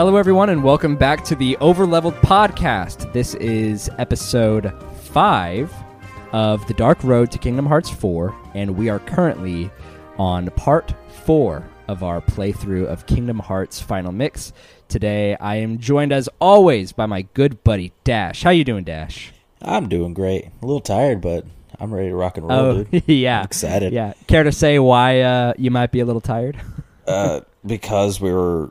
Hello, everyone, and welcome back to the Overleveled Podcast. This is episode five of The Dark Road to Kingdom Hearts 4, and we are currently on part four of our playthrough of Kingdom Hearts Final Mix. Today, I am joined as always by my good buddy Dash. How you doing, Dash? I'm doing great. A little tired, but I'm ready to rock and roll, Oh, dude. yeah, I'm excited. yeah. Care to say why uh, you might be a little tired? Uh, because we were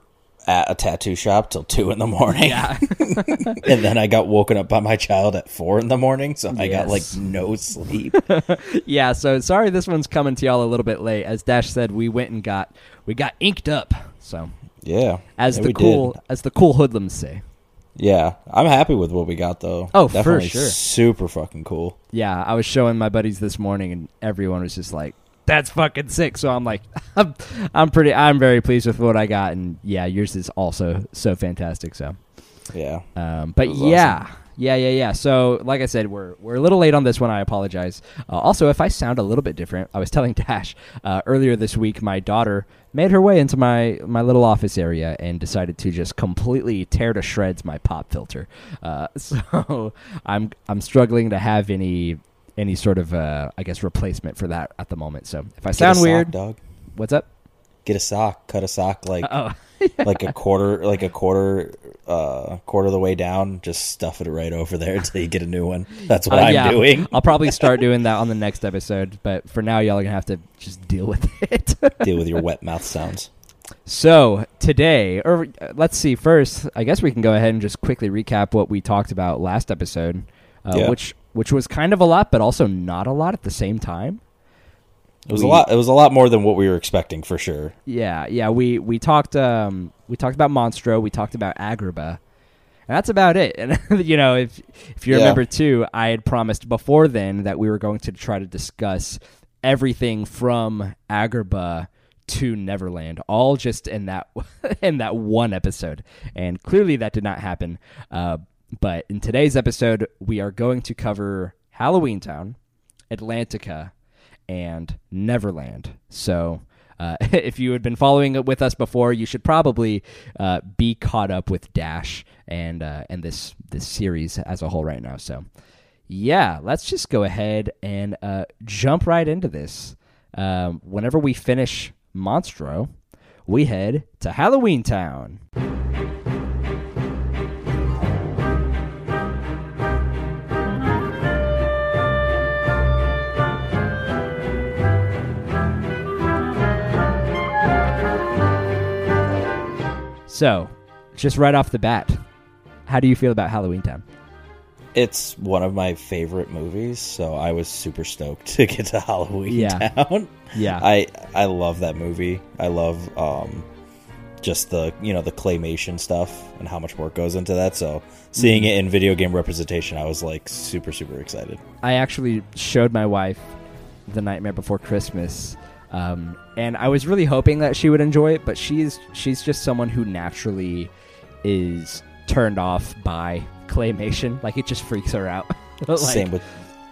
at a tattoo shop till two in the morning. Yeah. and then I got woken up by my child at four in the morning, so I got like no sleep. yeah, so sorry this one's coming to y'all a little bit late. As Dash said, we went and got we got inked up. So yeah. as yeah, the cool did. as the cool hoodlums say. Yeah. I'm happy with what we got though. Oh, for Definitely sure. Super fucking cool. Yeah, I was showing my buddies this morning and everyone was just like, That's fucking sick. So I'm like I'm, I'm pretty I'm very pleased with what I got and yeah, yours is also so fantastic. So Yeah. Um, but yeah, yeah, yeah, yeah. So, like I said, we're we're a little late on this one. I apologize. Uh, also, if I sound a little bit different, I was telling Dash uh, earlier this week. My daughter made her way into my my little office area and decided to just completely tear to shreds my pop filter. Uh, so I'm I'm struggling to have any any sort of uh, I guess replacement for that at the moment. So if I Get a sound sock, weird, dog. what's up? Get a sock. Cut a sock like Oh. like a quarter like a quarter uh quarter of the way down. Just stuff it right over there until you get a new one. That's what Uh, I'm yeah, doing. I'll probably start doing that on the next episode, but for now, y'all are gonna have to just deal with it. Deal with your wet mouth sounds. so today, or uh, let's see. First, I guess we can go ahead and just quickly recap what we talked about last episode, uh, Yeah. which which was kind of a lot, but also not a lot at the same time. It was We- a lot. It was a lot more than what we were expecting for sure. Yeah, yeah. We we talked um we talked about Monstro. We talked about Agrabah. And that's about it. And you know, if if you Yeah. remember too, I had promised before then that we were going to try to discuss everything from Agrabah to Neverland, all just in that in that one episode. And clearly that did not happen. Uh, but in today's episode, we are going to cover Halloween Town, Atlantica, and Neverland. So, uh, if you had been following it with us before, you should probably uh, be caught up with Dash and uh, and this this series as a whole right now. So, yeah, let's just go ahead and uh, jump right into this. Um, whenever we finish Monstro, we head to Halloween Town. So, just right off the bat, how do you feel about Halloween Town? It's one of my favorite movies, so I was super stoked to get to Halloween Yeah. Town. Yeah. I I love that movie. I love um just the you know the claymation stuff and how much work goes into that. So seeing Mm-hmm. it in video game representation, I was like super super excited. I actually showed my wife The Nightmare Before Christmas, um, and I was really hoping that she would enjoy it. But she's she's just someone who naturally is turned off by claymation. Like it just freaks her out. Like, same with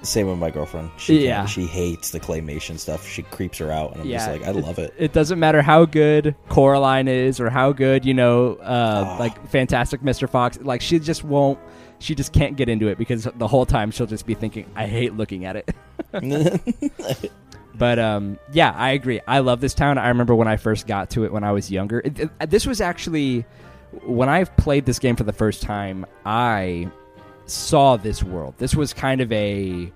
same with my girlfriend. She Yeah. she hates the claymation stuff. She creeps her out, and I'm just like, I love it. It doesn't matter how good Coraline is or how good you know, uh, Ah. like Fantastic Mr. Fox. Like she just won't. She just can't get into it because the whole time she'll just be thinking, "I hate looking at it." But um, yeah, I agree. I love this town. I remember when I first got to it when I was younger. It, it- this was actually when I played this game for the first time. I saw this world. This was kind of a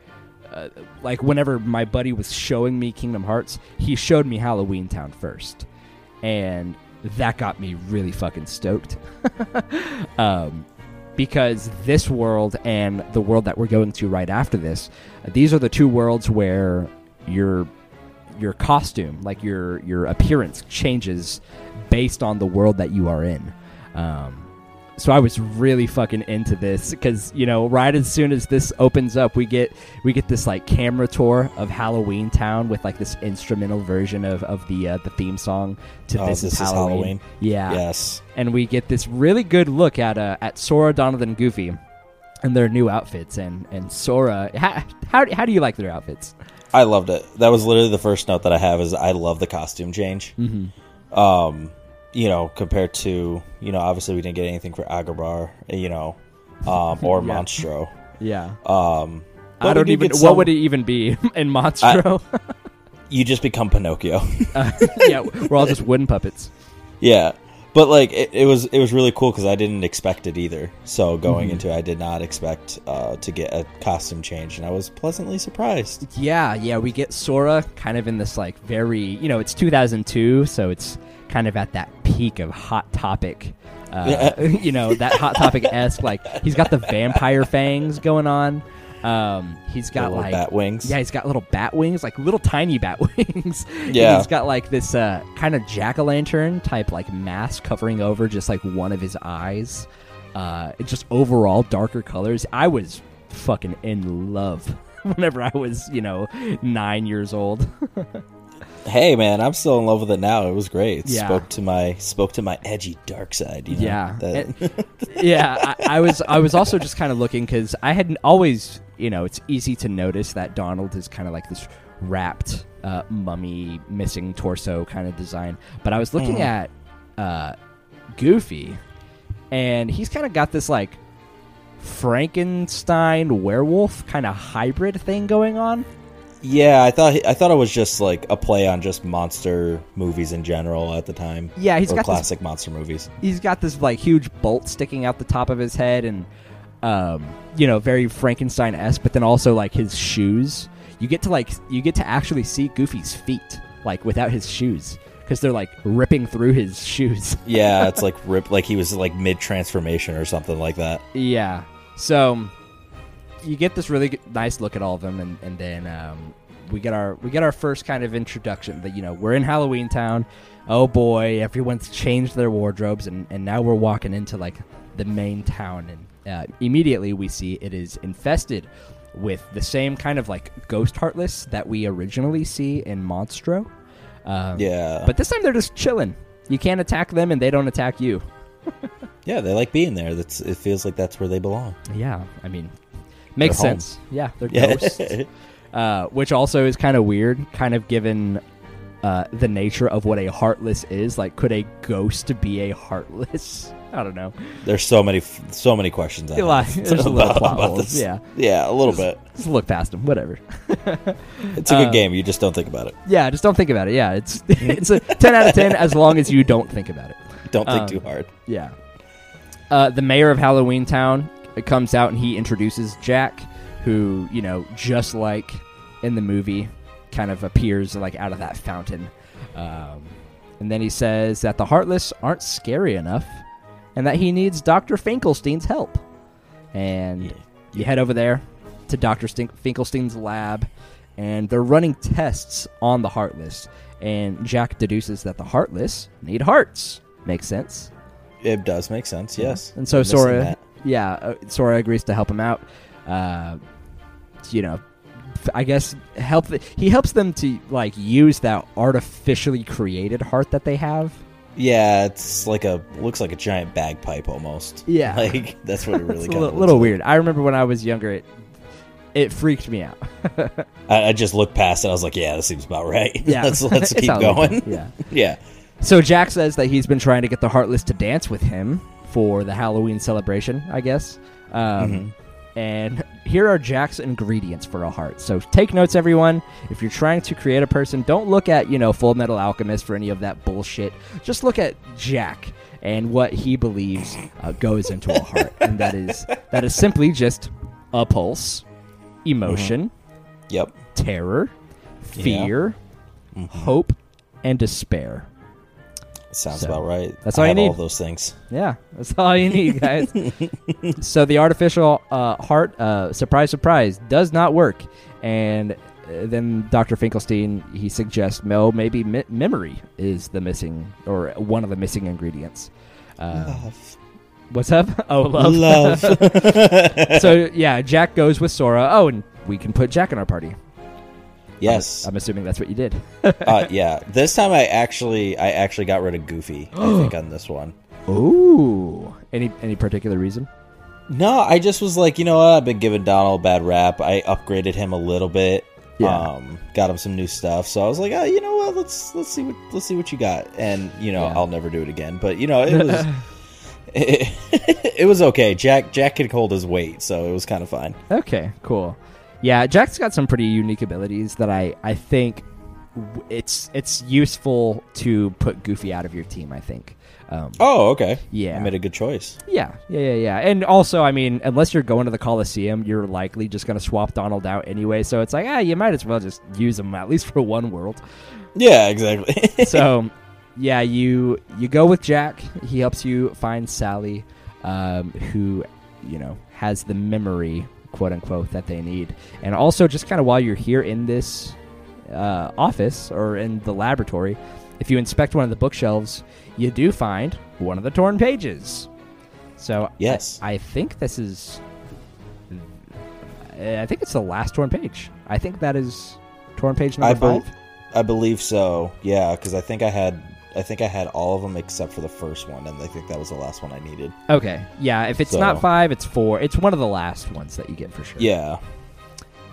uh, like whenever my buddy was showing me Kingdom Hearts, he showed me Halloween Town first, and that got me really fucking stoked. um, because this world and the world that we're going to right after this, these are the two worlds where your your costume, like your your appearance, changes based on the world that you are in. Um, so I was really fucking into this because you know, right as soon as this opens up, we get we get this like camera tour of Halloween Town with like this instrumental version of, of the uh, the theme song to Oh, this, This is Is Halloween. Halloween? Yeah, yes, and we get this really good look at uh, at Sora, Donald, and Goofy, and their new outfits. And and Sora, how how, how do you like their outfits? I loved it. That was literally the first note that I have is I love the costume change. Mm-hmm. Um, you know, compared to you know, obviously we didn't get anything for Agrabah, you know, um, or Yeah. Monstro. Yeah. Um, I don't even. get What would it even be in Monstro? you just become Pinocchio? Uh, yeah, we're all just wooden puppets. yeah, but like it, it was it was really cool because I didn't expect it either. So going Mm-hmm. into it, I did not expect uh, to get a costume change, and I was pleasantly surprised. Yeah, yeah, we get Sora kind of in this like very, you know, it's 2002, so it's kind of at that peak of hot topic. Uh, you know, that hot topic esque like he's got the vampire fangs going on. Um, he's got little like bat wings. Yeah, he's got little bat wings, like little tiny bat wings. And Yeah. he's got like this uh, kind of jack o' lantern type like mask covering over just like one of his eyes. Uh, just overall darker colors. I was fucking in love whenever I was, you know, nine years old. Hey man, I'm still in love with it now. It was great. It Yeah. spoke to my spoke to my edgy dark side. You know? Yeah, That- yeah. I, I was I was also just kind of looking because I had always, you know, it's easy to notice that Donald is kind of like this wrapped uh, mummy, missing torso kind of design. But I was looking Mhm. at uh, Goofy, and he's kind of got this like Frankenstein werewolf kind of hybrid thing going on. Yeah, I thought I thought it was just like a play on just monster movies in general at the time. Yeah, he's got this classic monster movies. he's got this like huge bolt sticking out the top of his head and um you know very frankenstein-esque but then also like his shoes you get to like you get to actually see goofy's feet like without his shoes because they're like ripping through his shoes Yeah, it's like rip like he was like mid transformation or something like that. yeah so you get this really good, nice look at all of them and, and then um, we get our we get our first kind of introduction that you know we're in halloween town. Oh boy everyone's changed their wardrobes and, and now we're walking into like the main town and uh, immediately we see it is infested with the same kind of like ghost heartless that we originally see in monstro. Um, Yeah, but this time they're just chilling. You can't attack them and they don't attack you. Yeah, they like being there. That's it feels like that's where they belong. Yeah, I mean, makes They're home. sense. Yeah, they're ghosts, uh, which also is kind of weird, kind of given uh, the nature of what a heartless is. Like, could a ghost be a heartless? I don't know. There's so many so many questions. I A lot- have there's a little plot about holes, this. yeah. yeah, a little bit. Just look past them. Whatever. It's a good Uh, game. You just don't think about it. Yeah, just don't think about it. Yeah, it's it's a ten out of ten as long as you don't think about it. Don't think um, too hard. Yeah. Uh, the mayor of Halloween Town uh, comes out and he introduces Jack, who you know, just like in the movie, kind of appears like out of that fountain. Um, and then he says that the Heartless aren't scary enough, and that he needs Doctor Finkelstein's help. And Yeah. you head over there to Doctor Stink- Finkelstein's lab, and they're running tests on the Heartless. And Jack deduces that the Heartless need hearts. Makes sense. It does make sense. Yes. And so Sora, that. Yeah, uh, Sora agrees to help him out. Uh, you know, I guess help. The, he helps them to like use that artificially created heart that they have. Yeah, it's like a looks like a giant bagpipe almost. Yeah. like that's what it really it's a little, little weird. I remember when I was younger, it it freaked me out. I, I just looked past it. I was like, yeah, that seems about right. Yeah, let's let's keep sounded like going. Yeah. yeah. So Jack says that he's been trying to get the Heartless to dance with him for the Halloween celebration, I guess. Um, Mhm. And here are Jack's ingredients for a heart. So take notes, everyone. If you're trying to create a person, don't look at you know Fullmetal Alchemist for any of that bullshit. Just look at Jack and what he believes uh, goes into a heart, and that is that is simply just a pulse, emotion, Yep. terror, Yeah. fear, Mhm. hope, and despair. Sounds So, about right. that's I all you have need. All those things. Yeah, that's all you need, guys. so the artificial uh, heart, uh, surprise, surprise, does not work. And uh, then Dr. Finkelstein he suggests, Mel, maybe me- memory is the missing or one of the missing ingredients. Uh, Love. what's up? Oh, love. Love. so yeah, Jack goes with Sora. Oh, and we can put Jack in our party. Yes. I'm assuming that's what you did. uh, yeah. This time I actually I actually got rid of Goofy. I think on this one. Ooh, any any particular reason? No, I just was like, you know what? I've been giving Donald a bad rap. I upgraded him a little bit. Yeah. Um, got him some new stuff. So I was like, oh, you know what? Let's let's see what let's see what you got. And you know, Yeah. I'll never do it again. But you know, it was it, it was okay. Jack Jack could hold his weight, so it was kind of fine. Okay, cool. Yeah, Jack's got some pretty unique abilities that I I think it's it's useful to put Goofy out of your team. I think. Um, Oh, okay. Yeah. I made a good choice. yeah, yeah, yeah, yeah. And also, I mean, unless you're going to the Coliseum, you're likely just going to swap Donald out anyway. So it's like, ah, you might as well just use him at least for one world. Yeah, exactly. so yeah you you go with jack he helps you find sally um, who you know has the memory quote unquote that they need and also just kind of while you're here in this uh, office or in the laboratory if you inspect one of the bookshelves you do find one of the torn pages so Yes. i, I think this is i think it's the last torn page i think that is torn page number I five I believe so. Yeah, because I think I had I think I had all of them except for the first one, and I think that was the last one I needed. Okay. Yeah, if it's So- not five, it's four. It's one of the last ones that you get for sure. Yeah.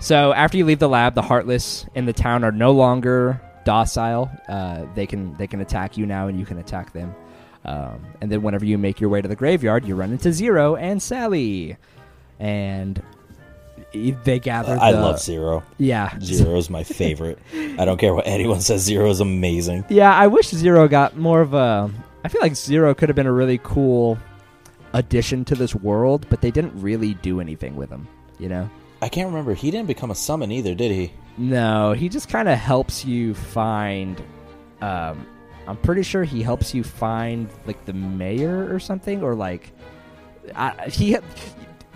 So after you leave the lab, the heartless in the town are no longer docile. Uh, they can they can attack you now, and you can attack them. Um, and then whenever you make your way to the graveyard, you run into Zero and Sally, and they gather. I love Zero. Yeah, Zero is my favorite. I don't care what anyone says. Zero is amazing. Yeah, I wish Zero got more of a. I feel like Zero could have been a really cool addition to this world, but they didn't really do anything with him. You know. I can't remember. He didn't become a summon either, did he? No, he just kind of helps you find. Um, I'm pretty sure he helps you find like the mayor or something, or like, I, he.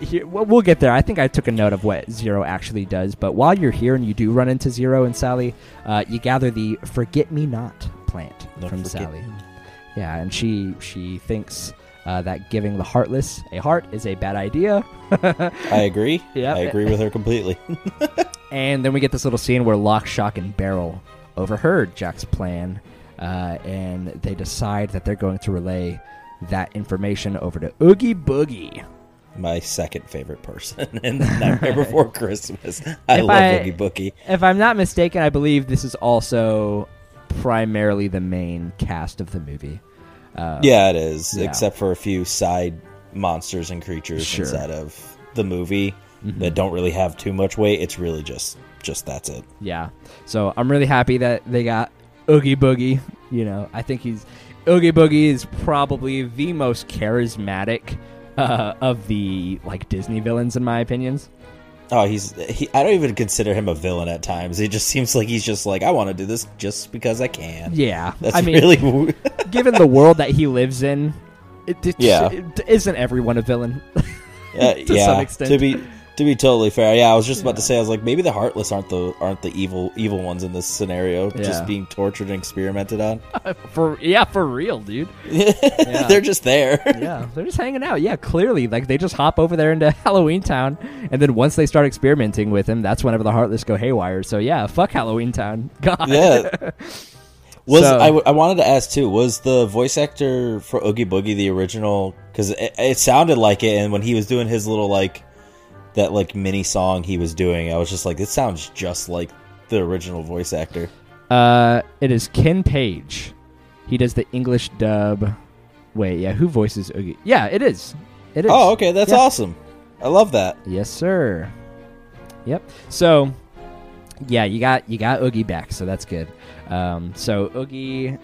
Here, well, we'll get there. I think I took a note of what Zero actually does. But while you're here and you do run into Zero and Sally, uh, you gather the Forget Me Not plant No, from Sally. Yeah, and she she thinks uh, that giving the heartless a heart is a bad idea. I agree. Yeah, I agree with her completely. And then we get this little scene where Lock, Shock, and Barrel overheard Jack's plan, uh, and they decide that they're going to relay that information over to Oogie Boogie. My second favorite person in the Nightmare Before Christmas. I If love I- Oogie Boogie. If I'm not mistaken, I believe this is also primarily the main cast of the movie. Uh, Yeah, it is. yeah. Except for a few side monsters and creatures Sure. inside of the movie Mhm. that don't really have too much weight. It's really just just that's it. Yeah. So I'm really happy that they got Oogie Boogie. You know, I think he's Oogie Boogie is probably the most charismatic uh, of the like Disney villains, in my opinions. Oh, he's he, I don't even consider him a villain at times. It just seems like he's just like I want to do this just because I can. Yeah, That's I mean, really given the world that he lives in, it, it, Yeah. it- isn't everyone a villain? Uh, To yeah, some extent. To be to be totally fair, yeah, I was just about to say, I was like, maybe the heartless aren't the aren't the evil evil ones in this scenario, Yeah. just being tortured and experimented on. for yeah, for real, dude. They're just there. Yeah, they're just hanging out. Yeah, clearly, like they just hop over there into Halloween Town, and then once they start experimenting with him, that's whenever the Heartless go haywire. So yeah, fuck Halloween Town. God. Yeah. Was So- I, w- I wanted to ask too? Was the voice actor for Oogie Boogie the original? Because it, it sounded like it, and when he was doing his little like that like mini song he was doing, I was just like, this sounds just like the original voice actor. Uh, it is Ken Page. He does the English dub. Wait, yeah, who voices Oogie? Yeah, it is. It is. Oh, okay, that's Yeah. awesome. I love that. Yes, sir. Yep. So, yeah, you got you got Oogie back, so that's good. Um, so Oogie,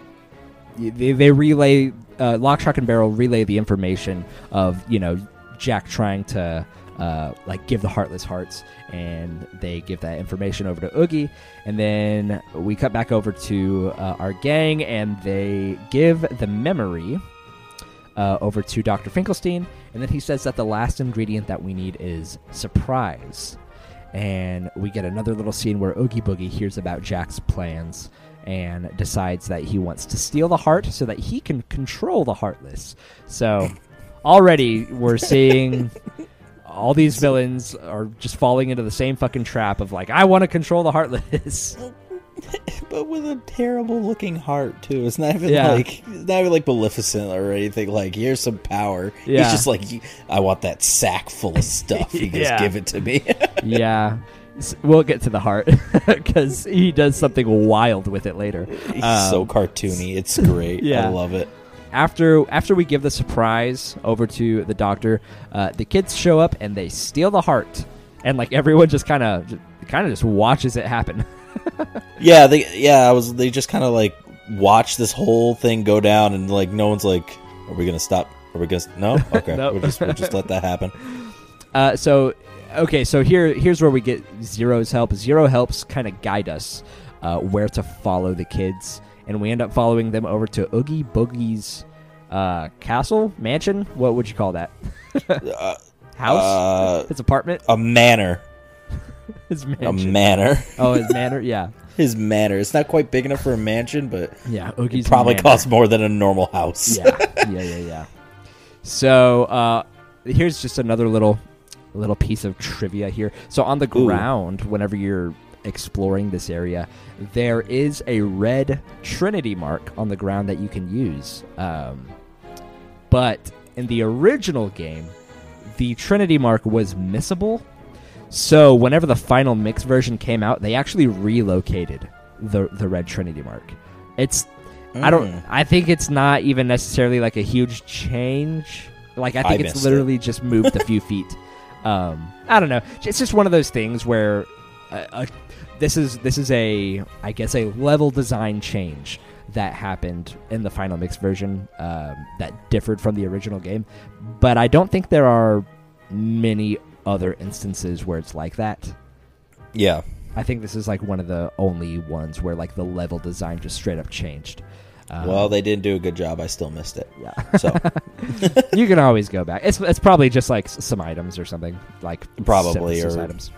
they, they relay uh, Lock, Shock, and Barrel relay the information of you know Jack trying to uh, like give the heartless hearts, and they give that information over to Oogie, and then we cut back over to uh, our gang, and they give the memory uh, over to Dr. Finkelstein, and then he says that the last ingredient that we need is surprise. And we get another little scene where Oogie Boogie hears about Jack's plans and decides that he wants to steal the heart so that he can control the Heartless. So already we're seeing all these villains are just falling into the same fucking trap of like, I want to control the Heartless. But with a terrible looking heart too. It's not even Yeah. like it's not even like Maleficent or anything. Like here's some power. Yeah. He's just like I want that sack full of stuff. You just Yeah. give it to me. yeah. We'll get to the heart because he does something wild with it later. He's Um, so cartoony. It's great. yeah. I love it. After after we give the surprise over to the doctor, uh, the kids show up and they steal the heart, and like everyone just kind of kind of just watches it happen. Yeah, they yeah, I was they just kind of like watch this whole thing go down and like no one's like are we going to stop? Are we to No? Okay. Nope. We'll just we'll just let that happen. Uh, so okay, so here here's where we get Zero's help. Zero helps kind of guide us uh, where to follow the kids, and we end up following them over to Oogie Boogie's uh, castle mansion. What would you call that? Uh, House? uh, his apartment? a manor. His manor. A manor. oh, his manor. Yeah, His manor. It's not quite big enough for a mansion, but yeah. Oogie's probably manor. costs more than a normal house. yeah, yeah, yeah, yeah. So uh, here's just another little little piece of trivia here. So on the Ooh. ground, whenever you're exploring this area, there is a red Trinity mark on the ground that you can use. Um, but in the original game, the Trinity mark was missable. So whenever the final mix version came out, they actually relocated the the red Trinity mark. It's I don't. Mm. I think it's not even necessarily like a huge change. Like I I think it's missed literally just moved a few feet. Um, I don't know. It's just one of those things where uh, uh, this is this is a I guess a level design change that happened in the final mix version um, that differed from the original game. But I don't think there are many other instances where it's like that. Yeah. I think this is like one of the only ones where like the level design just straight up changed. Um, Well, they didn't do a good job. I still missed it. yeah. So you can always go back. It's it's probably just like some items or something like Probably, or- items.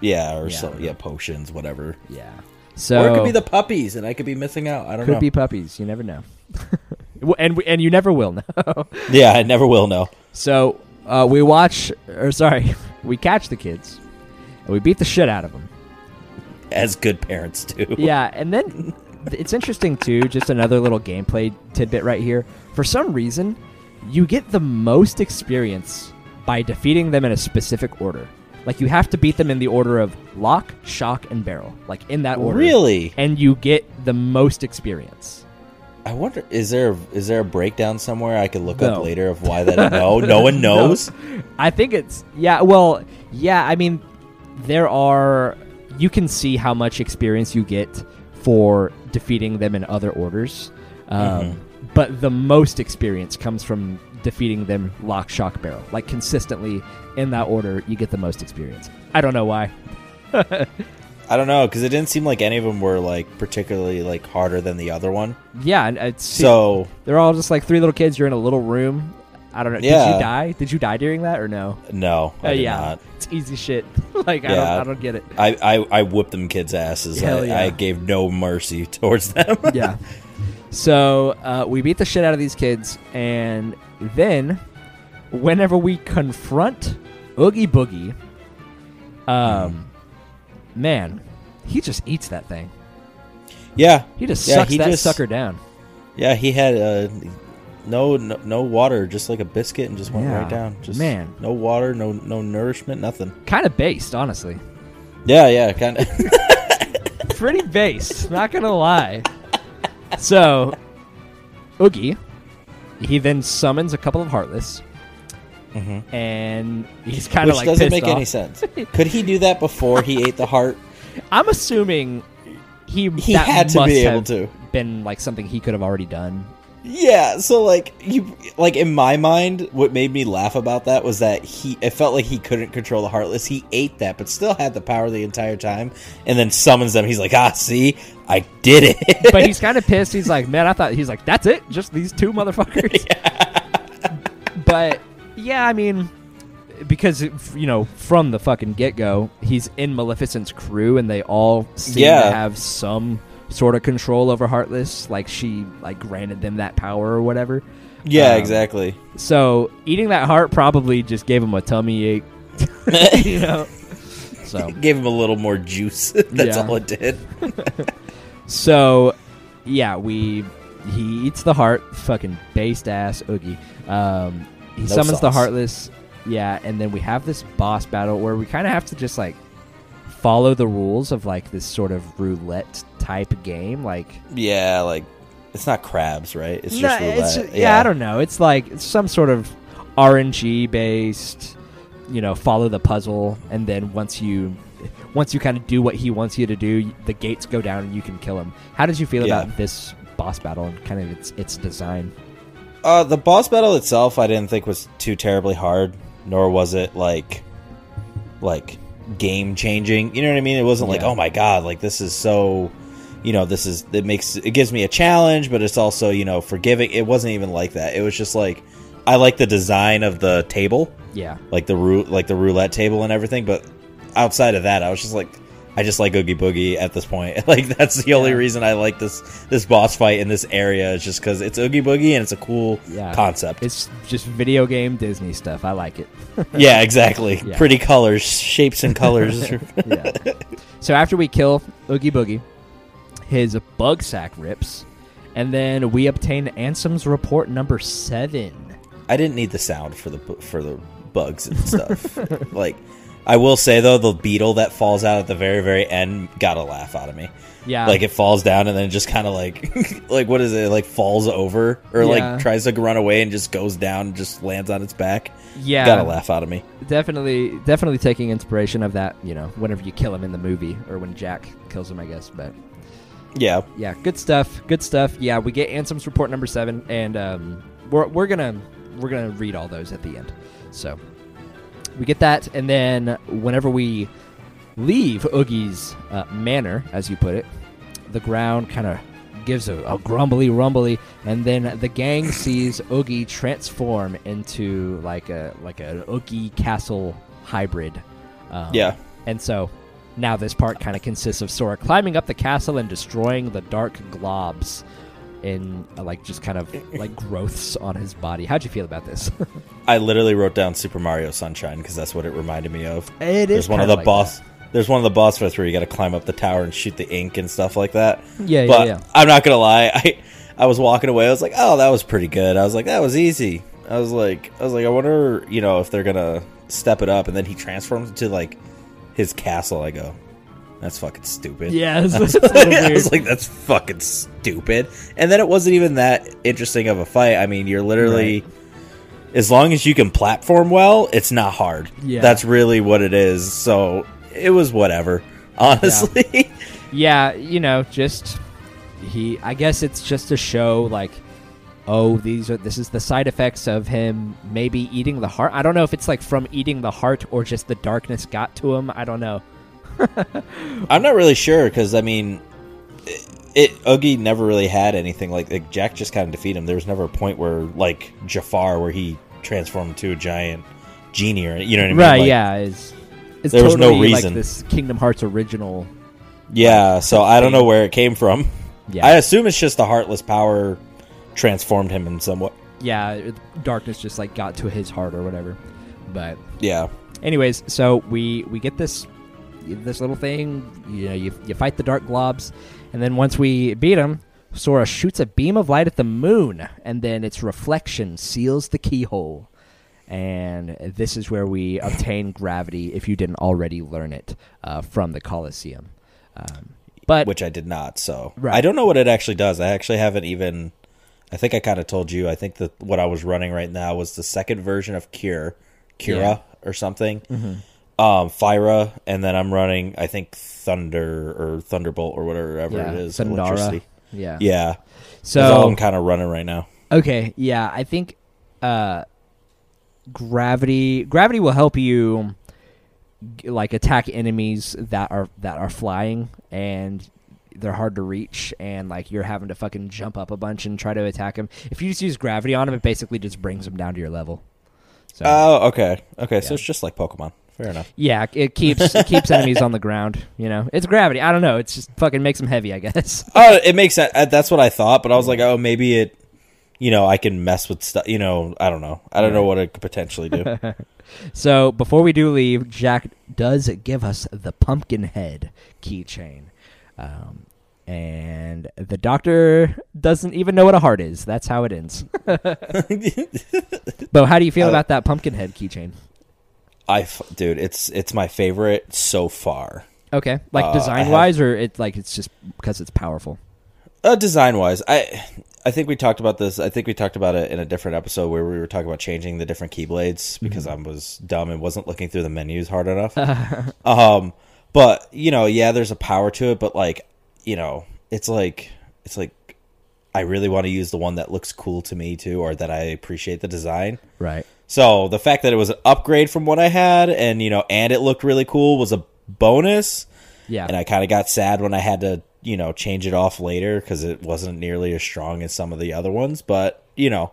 Yeah, or Yeah. so yeah, potions, whatever. Yeah. So or it could be the puppies, and I could be missing out. I don't could know. Could be puppies. You never know. And we- and you never will know. yeah, I never will know. so uh, we watch, or sorry, we catch the kids, and we beat the shit out of them. As good parents do. yeah, and then it's interesting too. Just another little gameplay tidbit right here. For some reason, you get the most experience by defeating them in a specific order. Like you have to beat them in the order of lock, shock, and barrel. Like in that order. Really? And you get the most experience. I wonder is there is there a breakdown somewhere I could look No. up later of why that? No, no one knows. I think it's yeah. Well, yeah. I mean, there are. You can see how much experience you get for defeating them in other orders, um, Mhm. but the most experience comes from defeating them lock, shock, barrel. Like consistently in that order, you get the most experience. I don't know why. I don't know because it didn't seem like any of them were like particularly like harder than the other one. Yeah, and it's So they're all just like three little kids. You're in a little room. I don't know. Yeah. Did you die? Did you die during that or no? no, I Uh, did yeah, not. it's easy shit. like I, don't, I don't get it. I, I I whipped them kids' asses. Hell I, yeah. I gave no mercy towards them. yeah. So uh, we beat the shit out of these kids, and then whenever we confront Oogie Boogie, um, man, he just eats that thing. yeah, He just Yeah, sucks he that just- sucker down. yeah. He had uh, no, no no water, just like a biscuit, and just went Yeah. right down. Just Man. no water, no no nourishment, nothing. Kind of based, honestly. Yeah, yeah, kind of. Pretty based, not gonna lie. So, Oogie, he then summons a couple of Heartless, hmm and he's kind of like doesn't make off. any sense. Could he do that before he ate the heart? I'm assuming he He had to be able to. been like something he could have already done. Yeah, so like you like in my mind what made me laugh about that was that he it felt like he couldn't control the heartless. He ate that but still had the power the entire time and then summons them. He's like, "Ah, see? I did it." But he's kind of pissed. He's like, man, I thought he's like, that's it, just these two motherfuckers. but yeah, I mean, because you know, from the fucking get go, he's in Maleficent's crew, and they all seem Yeah. to have some sort of control over Heartless. Like she like granted them that power or whatever. yeah, Um, exactly. So eating that heart probably just gave him a tummy ache. you know. So Gave him a little more juice. That's Yeah. all it did. So, yeah, we he eats the heart, fucking based ass Oogie. Um, he No summons the heartless, yeah, and then we have this boss battle where we kind of have to just like follow the rules of like this sort of roulette type game. Like Yeah, like it's not craps, right? It's No, just roulette. it's- yeah, I don't know. It's like it's some sort of RNG based, you know, follow the puzzle, and then once you once you kind of do what he wants you to do, the gates go down and you can kill him. How did you feel Yeah. about this boss battle and kind of its its design? Uh, the boss battle itself, I didn't think was too terribly hard, nor was it like, like game changing. You know what I mean? It wasn't like, Yeah. oh my god, like this is so, you know, this is it makes it gives me a challenge, but it's also you know forgiving. It wasn't even like that. It was just like, I like the design of the table, Yeah, like the rou- like the roulette table and everything, but outside of that, I was just like. I just like Oogie Boogie at this point. Like that's the only reason I like this this boss fight in this area is just because it's Oogie Boogie and it's a cool yeah. concept. It's just video game Disney stuff. I like it. yeah, exactly. Yeah. Pretty colors, shapes, and colors. yeah. So after we kill Oogie Boogie, his bug sack rips, and then we obtain Ansem's report number seven. I didn't need the sound for the for the bugs and stuff. like, I will say though, the beetle that falls out at the very very end got a laugh out of me. Yeah, Like it falls down and then just kind of like like what is it? Like falls over or Yeah. like tries to run away and just goes down, and just lands on its back. yeah, Got a laugh out of me. definitely, definitely taking inspiration of that. You know, whenever you kill him in the movie or when Jack kills him, I guess. But Yeah, yeah, good stuff. Good stuff. Yeah, we get Ansem's report number seven, and um, we're we're gonna we're gonna read all those at the end. So we get that, and then whenever we leave Oogie's uh, manor, as you put it, the ground kind of gives a, a grumbly rumbly, and then the gang sees Oogie transform into like a like an Oogie castle hybrid. Um, yeah. and so now this part kind of consists of Sora climbing up the castle and destroying the dark globs in uh, like just kind of like growths on his body. How'd you feel about this? I literally wrote down Super Mario Sunshine because that's what it reminded me of. it There's one of the boss. There's one of the boss fights where you got to climb up the tower and shoot the ink and stuff like that. Yeah, but yeah, yeah. I'm not gonna lie. I I was walking away. I was like, oh, that was pretty good. I was like, that was easy. I was like, I was like, I wonder, you know, if they're gonna step it up. And then he transforms into like his castle. I go, that's fucking stupid. Yeah, it's, it's I was like, that's fucking stupid. And then it wasn't even that interesting of a fight. I mean, you're literally, as long as you can platform well, it's not hard. Yeah. That's really what it is. So it was whatever, honestly. yeah, you know, just he. I guess it's just to show like. Oh, these are this is the side effects of him maybe eating the heart. I don't know if it's like from eating the heart or just the darkness got to him. I don't know. I'm not really sure because I mean, it, Oogie never really had anything like, like Jack just kind of defeated him. There was never a point where like Jafar where he transformed into a giant genie or you know what I mean? Right? Like, yeah, it's it's there was no totally like reason. this Kingdom Hearts original. Yeah. So I don't know where it came from. Yeah, I assume it's just the heartless power transformed him in some way. yeah, darkness just like got to his heart or whatever. But Yeah. anyways, so we we get this this little thing. You know, you you fight the dark globs, and then once we beat him, Sora shoots a beam of light at the moon, and then its reflection seals the keyhole. And this is where we obtain gravity. If you didn't already learn it uh, from the Coliseum, um, but Which I did not. So Right. I don't know what it actually does. I actually haven't even. I think I kind of told you. I think that what I was running right now was the second version of Cure, Cura Yeah. Mm-hmm. or something. Um, Fira, and then I'm running. I think Thunder or Thunderbolt or whatever yeah, it is. Electricity. Yeah. Yeah. So I'm kind of running right now. Okay, yeah, I think uh, gravity gravity will help you like attack enemies that are that are flying and they're hard to reach and like you're having to fucking jump up a bunch and try to attack them. If you just use gravity on them, it basically just brings them down to your level. So Oh, okay. Okay, so it's just like Pokemon. Fair enough. yeah, it keeps it keeps enemies on the ground. You know, it's gravity. I don't know. It's just fucking makes them heavy. I guess. Oh, it makes sense. Uh, That's what I thought, but I was like, oh, maybe it. You know, I can mess with stuff. You know, I don't know. I don't know what it could potentially do. So before we do leave, Jack does give us the pumpkin head keychain. Um, and the doctor doesn't even know what a heart is. That's how it ends. but how do you feel Uh, about that pumpkin head keychain? I, dude, it's it's my favorite so far. Okay, like Uh, design have- wise, or it like it's just because it's powerful. Uh, design wise, I I think we talked about this. I think we talked about it in a different episode where we were talking about changing the different keyblades because I was dumb and wasn't looking through the menus hard enough. um, but you know, yeah, there's a power to it, but like, you know, it's like it's like I really want to use the one that looks cool to me too, or that I appreciate the design. Right. So the fact that it was an upgrade from what I had, and you know, and it looked really cool, was a bonus. Yeah. And I kind of got sad when I had to, you know, change it off later because it wasn't nearly as strong as some of the other ones. But you know,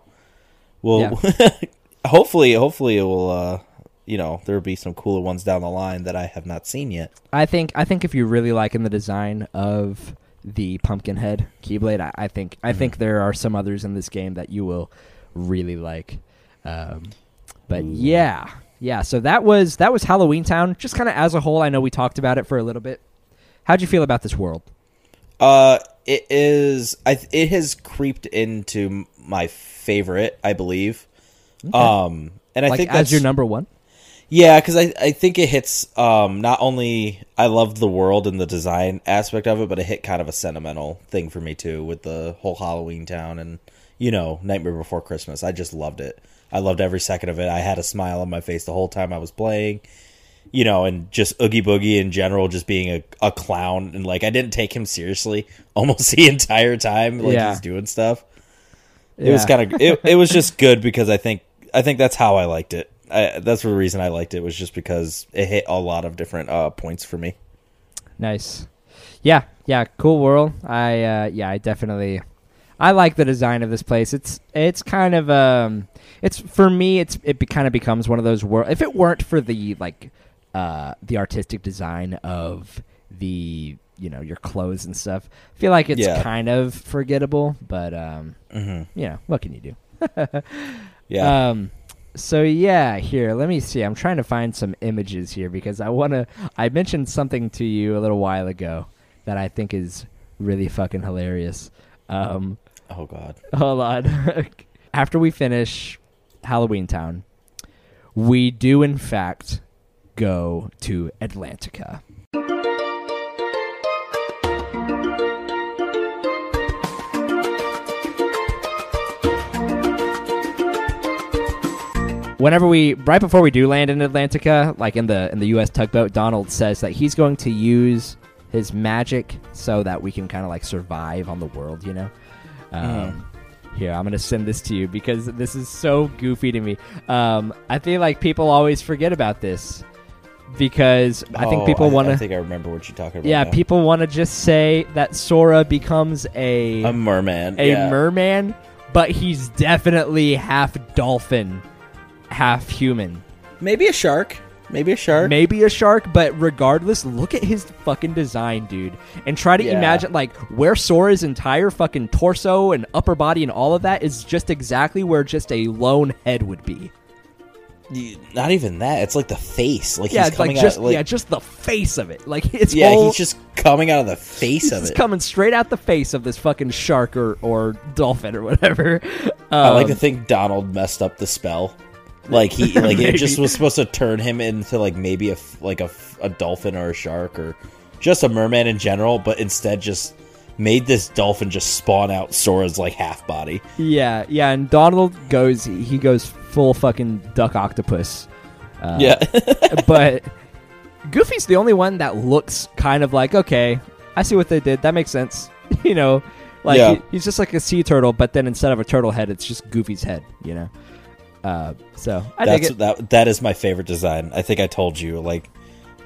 we'll hopefully, hopefully it will. uh You know, there will be some cooler ones down the line that I have not seen yet. I think I think if you're really liking the design of the Pumpkinhead Keyblade, I, I think I think there are some others in this game that you will really like. Um, but yeah, yeah. So that was that was Halloween Town. Just kind of as a whole, I know we talked about it for a little bit. How'd you feel about this world? Uh, it is. I it has creeped into my favorite, I believe. Um, and I like think as that's your number one. Yeah, because I, I think it hits um not only I loved the world and the design aspect of it, but it hit kind of a sentimental thing for me too with the whole Halloween town and you know Nightmare Before Christmas. I just loved it. I loved every second of it. I had a smile on my face the whole time I was playing. You know, and just Oogie Boogie in general, just being a, a clown and like I didn't take him seriously almost the entire time. Like Yeah. he's doing stuff. It was kind of it, it was just good because I think I think that's how I liked it. I, that's the reason I liked it was just because it hit a lot of different uh, points for me. Nice. Yeah, yeah, cool world. I uh yeah, I definitely I like the design of this place. It's it's kind of um it's for me it's it be, kind of becomes one of those world if it weren't for the like uh the artistic design of the you know your clothes and stuff. I feel like it's Yeah. kind of forgettable, but um hmm you know, what can you do? Yeah, Um, so yeah, here, let me see. I'm trying to find some images here because I want to. I mentioned something to you a little while ago that I think is really fucking hilarious. Um, oh god, hold on. After we finish Halloween Town, we do in fact go to Atlantica. Whenever we right before we do land in Atlantica, like in the in the US tugboat, Donald says that he's going to use his magic so that we can kind of like survive on the world, you know. Um, Here, I'm gonna send this to you because this is so goofy to me. Um, I feel like people always forget about this because I think Oh, people want to. I to. think I remember what you're talking about. Yeah, now. people want to just say that Sora becomes a a merman. a yeah. merman, but he's definitely half dolphin, half human. maybe a shark. Maybe a shark. Maybe a shark, but regardless, look at his fucking design, dude. And try to Yeah. imagine like where Sora's entire fucking torso and upper body and all of that is just exactly where just a lone head would be. Not even that. It's like the face. Like yeah, he's it's like coming just out. Like, yeah, just the face of it. Like it's yeah, whole, he's just coming out of the face of it. coming straight out the face of this fucking shark or or dolphin or whatever. I like Um, to think Donald messed up the spell. Like he, like it just was supposed to turn him into like maybe a like a, a dolphin or a shark or just a merman in general, but instead just made this dolphin just spawn out Sora's like half body. Yeah, yeah, and Donald goes he goes full fucking duck octopus. Uh, yeah, but Goofy's the only one that looks kind of like okay, I see what they did. That makes sense. you know, like Yeah. he- he's just like a sea turtle, but then instead of a turtle head, it's just Goofy's head. You know, uh, so I that's think it. that. That is my favorite design. I think I told you. Like,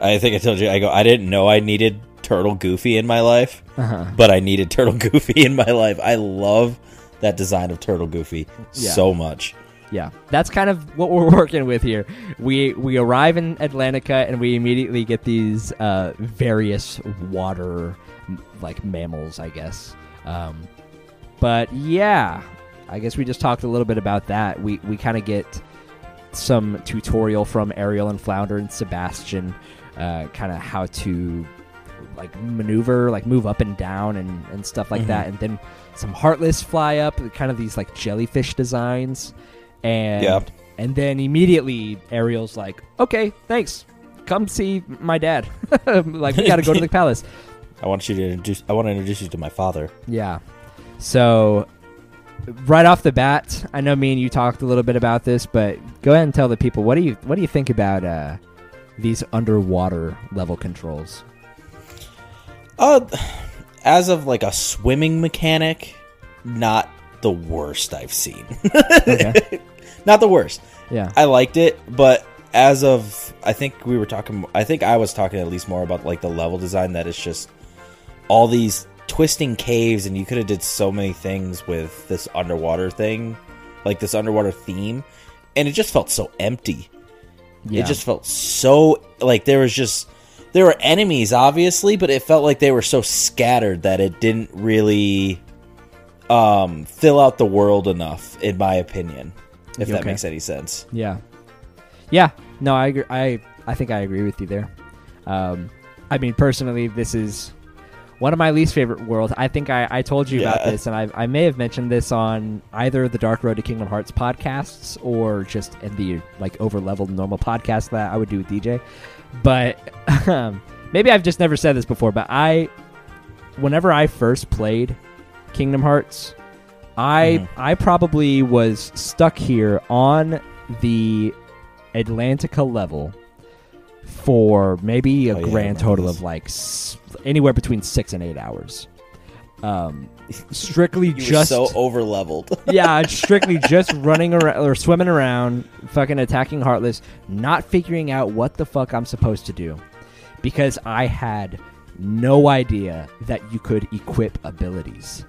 I think I told you. I go. I didn't know I needed Turtle Goofy in my life, Uh-huh. but I needed Turtle Goofy in my life. I love that design of Turtle Goofy Yeah. so much. Yeah, that's kind of what we're working with here. We we arrive in Atlantica and we immediately get these uh, various water like mammals, I guess. Um, but yeah, I guess we just talked a little bit about that. We we kind of get some tutorial from Ariel and Flounder and Sebastian, uh, kind of how to like maneuver, like move up and down and, and stuff like Mhm. that. And then some Heartless fly up, kind of these like jellyfish designs. And Yeah. and then immediately Ariel's like, okay, thanks. come see my dad. like we got to go to the palace. I want you to introduce. I want to introduce you to my father. Yeah. So right off the bat, I know me and you talked a little bit about this, but go ahead and tell the people what do you what do you think about uh, these underwater level controls? Uh, as of like a swimming mechanic, not the worst I've seen. Okay. not the worst. Yeah. I liked it, but as of I think we were talking I think I was talking at least more about like the level design that it's just all these twisting caves and you could have did so many things with this underwater thing, like this underwater theme, and it just felt so empty. Yeah. It just felt so like there was just there were enemies obviously, but it felt like they were so scattered that it didn't really um fill out the world enough in my opinion. If that Okay. makes any sense. Yeah. Yeah. No, I agree. I I think I agree with you there. Um, I mean, personally, this is one of my least favorite worlds. I think I, I told you about this, and I, I may have mentioned this on either the Dark Road to Kingdom Hearts podcasts or just in the like over leveled normal podcast that I would do with DJ. But um, maybe I've just never said this before. But I, whenever I first played Kingdom Hearts, I Mhm. I probably was stuck here on the Atlantica level for maybe a Oh, yeah, grand total this. of like s- anywhere between six and eight hours. Um, strictly just so over leveled. yeah, strictly just running around or swimming around, fucking attacking Heartless, not figuring out what the fuck I'm supposed to do, because I had no idea that you could equip abilities.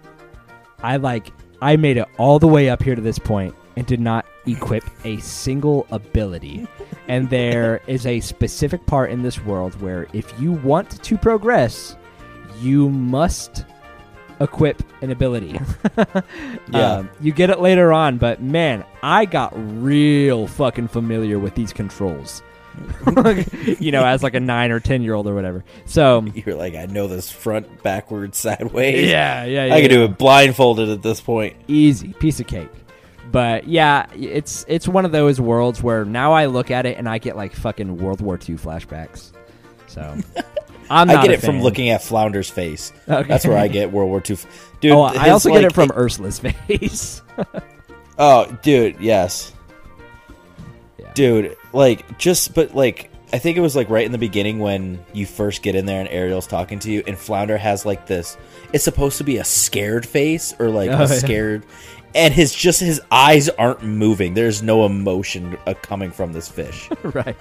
I like I made it all the way up here to this point and did not equip a single ability. and there is a specific part in this world where if you want to progress, you must equip an ability. Yeah. Um, you get it later on, but man, I got real fucking familiar with these controls. you know, as like a nine or ten year old or whatever. So You're like, I know this front, backwards, sideways. yeah, yeah, yeah. I can do it blindfolded at this point. easy piece of cake. But yeah, it's it's one of those worlds where now I look at it and I get like fucking World War II flashbacks. So I'm I get it from looking at Flounder's face. Okay. That's where I get World War II. f- Dude, oh, I also get it from Ursula's face. Oh, dude, yes. Yeah. Dude, like just but like I think it was like right in the beginning when you first get in there and Ariel's talking to you and Flounder has like this it's supposed to be a scared face or like Oh, a yeah. And his just his eyes aren't moving. There's no emotion uh, coming from this fish. right.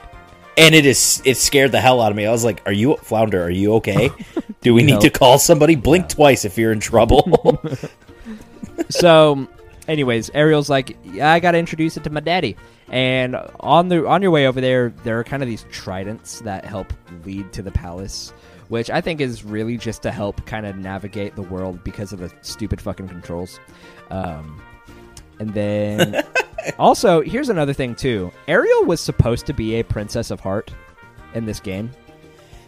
and it is it scared the hell out of me. I was like, "Are you Flounder? Are you okay? Do we need to call somebody? Blink twice if you're in trouble." so anyways ariel's like yeah, i gotta introduce it to my daddy and on the on your way over there there are kind of these tridents that help lead to the palace which i think is really just to help kind of navigate the world because of the stupid fucking controls um, and then also here's another thing too ariel was supposed to be a princess of heart in this game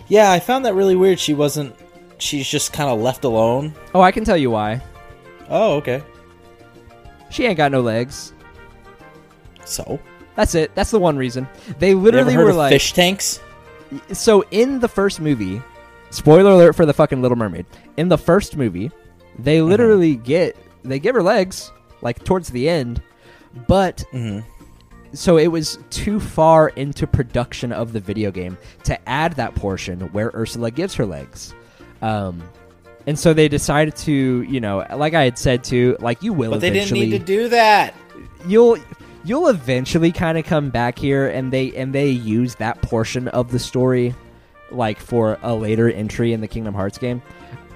yeah, I found that really weird. She wasn't. She's just kind of left alone. oh i can tell you why Oh, okay. she ain't got no legs So, that's it that's the one reason they literally were like fish tanks? so in the first movie, spoiler alert for the fucking Little Mermaid. In the first movie, they literally get they give her legs like towards the end, but hmm so it was too far into production of the video game to add that portion where Ursula gives her legs. Um and so they decided to, you know, like I had said to, like you will But they didn't need to do that. you'll you'll eventually kind of come back here and they and they use that portion of the story like for a later entry in the Kingdom Hearts game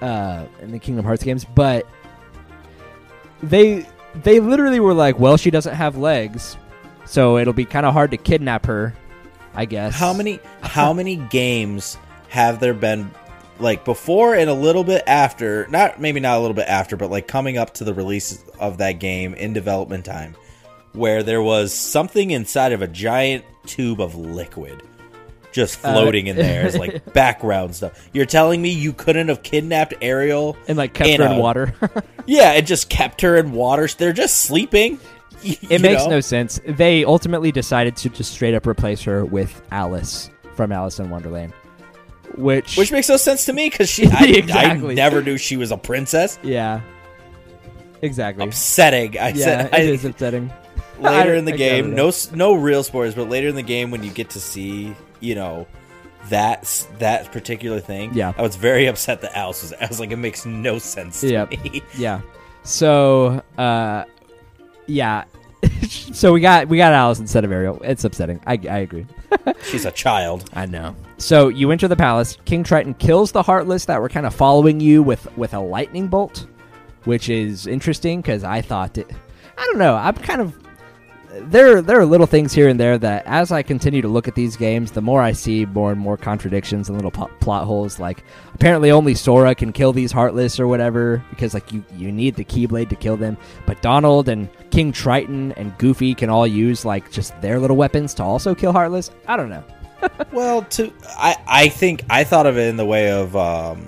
uh in the Kingdom Hearts games but they they literally were like well she doesn't have legs so it'll be kind of hard to kidnap her I guess How many? How many games have there been? Like before and a little bit after, not maybe not a little bit after, but like coming up to the release of that game in development time, where there was something inside of a giant tube of liquid just Uh, floating in there as like background stuff. You're telling me you couldn't have kidnapped Ariel? and like kept her in water Yeah, it just kept her in water. They're just sleeping. It makes no sense. They ultimately decided to just straight up replace her with Alice from Alice in Wonderland. Which, Which makes no sense to me because she. I, Exactly. I never knew she was a princess. yeah, exactly. Upsetting. I yeah, said it I, is upsetting. later in the game. No, no real spoilers, but later in the game when you get to see, you know, that s- that particular thing. Yeah. I was very upset that Alice was. I was like, it makes no sense to Yep. me. Yeah. So, uh, yeah. so we got we got Alice instead of Ariel. It's upsetting. I, I agree. She's a child. I know. So you enter the palace. King Triton kills the Heartless that were kind of following you with with a lightning bolt, which is interesting because I thought it. I don't know. I'm kind of there. There are little things here and there that, as I continue to look at these games, the more I see more and more contradictions and little plot holes. Like apparently only Sora can kill these Heartless or whatever because like you you need the Keyblade to kill them, but Donald and King Triton and Goofy can all use like just their little weapons to also kill Heartless. I don't know. Well, to I I think I thought of it in the way of um,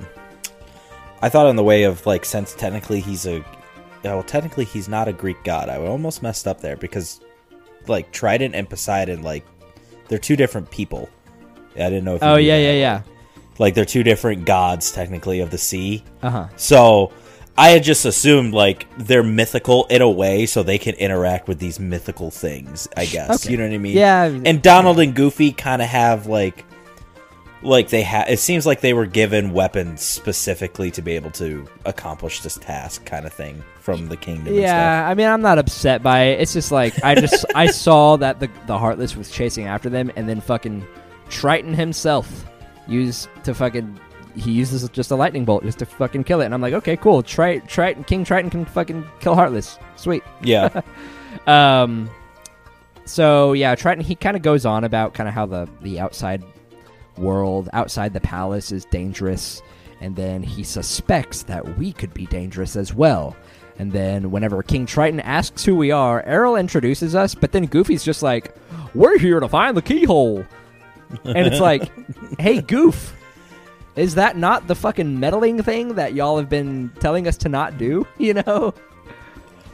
I thought in the way of like since technically he's a well technically he's not a Greek god. I almost messed up there because like Trident and Poseidon like they're two different people. I didn't know. if Oh yeah, that. yeah, yeah. Like they're two different gods technically of the sea. Uh huh. So I had just assumed like they're mythical in a way, so they can interact with these mythical things. I guess Okay. you know what I mean. Yeah. And Donald and Goofy kind of have like, like they have. It seems like they were given weapons specifically to be able to accomplish this task, kind of thing from the kingdom. and stuff. Yeah, I mean, I'm not upset by it. It's just like I just I saw that the the Heartless was chasing after them, and then fucking Triton himself used to fucking he uses just a lightning bolt just to fucking kill it, and I'm like, okay, cool. Tri- Triton King Triton can fucking kill Heartless. Sweet. yeah, Um, so yeah, Triton he kind of goes on about kind of how the the outside world, outside the palace, is dangerous, and then he suspects that we could be dangerous as well. And then whenever King Triton asks who we are, Ariel introduces us, but then Goofy's just like, "We're here to find the keyhole," and it's like, "Hey, Goof." Is that not the fucking meddling thing that y'all have been telling us to not do? You know,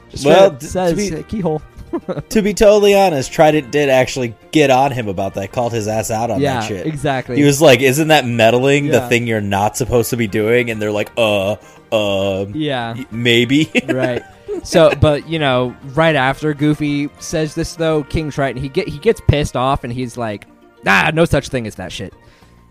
Just Well, straight up to says be- uh, keyhole. to be totally honest, Trident did actually get on him about that. Called his ass out on yeah, that shit. exactly. He was like, "Isn't that meddling? The thing you're not supposed to be doing?" And they're like, "Uh, uh, yeah, maybe." right. So, but you know, right after Goofy says this, though, King Triton he get he gets pissed off and he's like, "Ah, no such thing as that shit."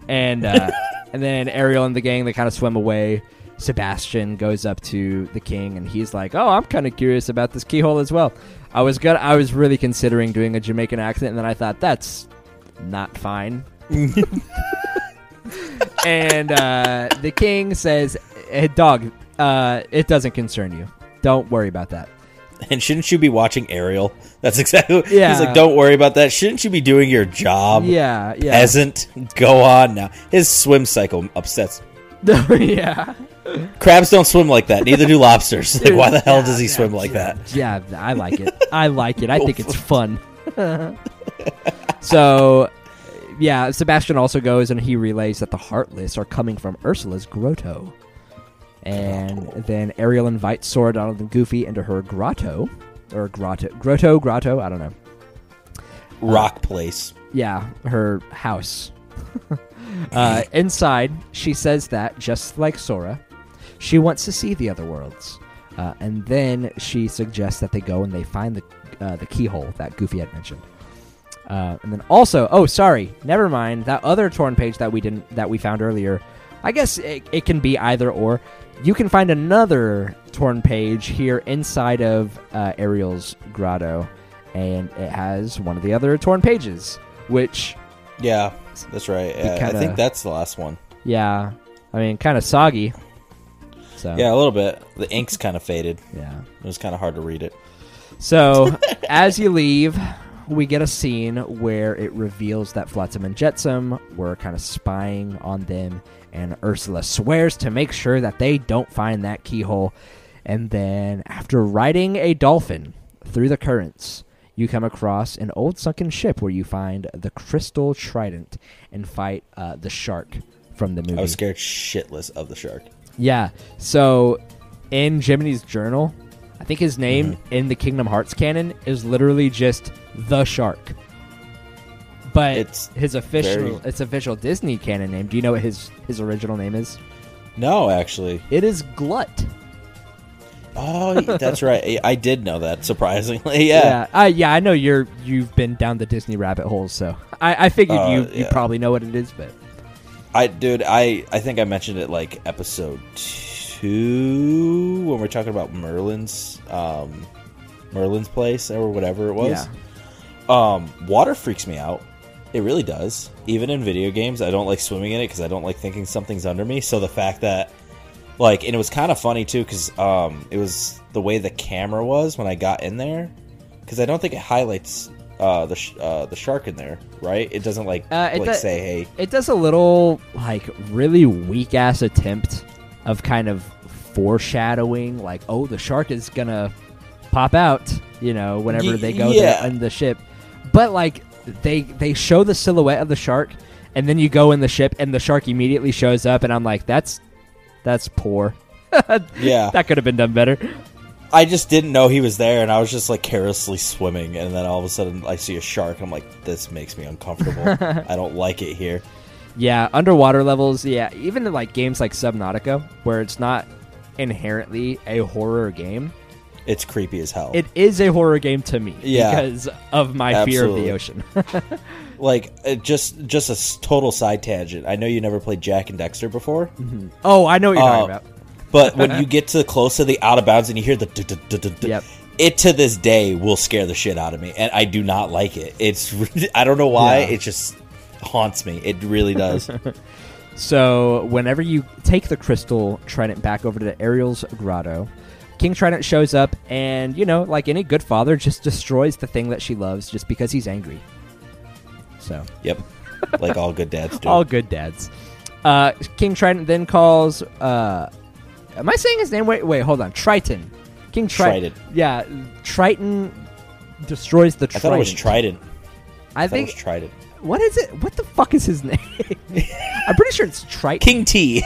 And uh, and then Ariel and the gang they kind of swim away. Sebastian goes up to the king and he's like, "Oh, I'm kind of curious about this keyhole as well." I was good. I was really considering doing a Jamaican accent, and then I thought that's not fine. and uh, the king says, hey, "Dog, uh, it doesn't concern you. Don't worry about that." And shouldn't you be watching Ariel? That's exactly. Yeah. He's like, don't worry about that. Shouldn't you be doing your job? yeah, yeah, Peasant, go on now. His swim cycle upsets. yeah. Crabs don't swim like that. Neither do lobsters. Like, why the hell yeah, does he yeah, swim like yeah. that? Yeah, I like it. I like it. I think it's fun. so, yeah, Sebastian also goes and he relays that the Heartless are coming from Ursula's grotto. And then Ariel invites Sora, Donald, and Goofy into her grotto. Or grotto. Grotto, grotto, I don't know. Rock place. Yeah, her house. Uh, inside, she says that, just like Sora, she wants to see the other worlds. Uh, and then she suggests that they go and they find the uh, the keyhole that Goofy had mentioned. Uh, and then also, oh, sorry, never mind. That other torn page that we didn't that we found earlier. I guess it, it can be either or. You can find another torn page here inside of uh, Ariel's grotto, and it has one of the other torn pages, which Yeah, that's right. Yeah, I kinda- think that's the last one. Yeah, I mean, kind of soggy. So Yeah, a little bit. The ink's kind of faded. yeah. It was kind of hard to read it. So as you leave, we get a scene where it reveals that Flotsam and Jetsam were kind of spying on them, and Ursula swears to make sure that they don't find that keyhole. And then, after riding a dolphin through the currents, you come across an old sunken ship where you find the Crystal Trident and fight uh, the shark from the movie. I was scared shitless of the shark. Yeah. So in Jiminy's journal, I think his name Mm-hmm. in the Kingdom Hearts canon is literally just the shark. but It's his official very- it's official Disney canon name. Do you know what his his original name is? No, actually. It is Glut. Oh, that's right. I- I did know that. Surprisingly, yeah. yeah, uh, yeah. I know you're you've been down the Disney rabbit hole, so I, I figured Uh, you you probably know what it is. But I, dude, I I think I mentioned it like episode two when we're talking about Merlin's um Merlin's place or whatever it was. yeah, Um, water freaks me out. It really does. Even in video games, I don't like swimming in it because I don't like thinking something's under me. So the fact that, like, and it was kind of funny too because um, it was the way the camera was when I got in there because I don't think it highlights uh, the sh- uh, the shark in there, right? It doesn't like Uh, it like do- say hey. it does a little like really weak ass attempt of kind of foreshadowing, like oh the shark is gonna pop out, you know, whenever Y- they go yeah. in the ship. But like they they show the silhouette of the shark, and then you go in the ship, and the shark immediately shows up, and I'm like, that's that's poor. Yeah, That could have been done better. I just didn't know he was there, and I was just like carelessly swimming, and then all of a sudden I see a shark. I'm like, this makes me uncomfortable. I don't like it here. Yeah, underwater levels. Yeah, even in like games like Subnautica, where it's not inherently a horror game, It's creepy as hell. it is a horror game to me Yeah. because of my fear of the ocean. like it just just a total side tangent. I know you never played Jak and Daxter before, oh, I know what you're Uh, talking about. but when you get to close to the out of bounds and you hear the Yep. it to this day will scare the shit out of me, and I do not like it. It's I don't know why Yeah. it just haunts me. It really does. So whenever you take the crystal trident back over to the Ariel's grotto, King Trident shows up and, you know, like any good father, just destroys the thing that she loves just because he's angry. So yep, like all good dads do. all good dads. Uh, King Trident then calls. Uh, am I saying his name? Wait, wait, hold on. Triton. King Triton. Trident. Yeah, Triton destroys the I Trident. thought it was Trident. I I thought it think. was Trident. What is it? What the fuck is his name? I'm pretty sure it's Triton. King T.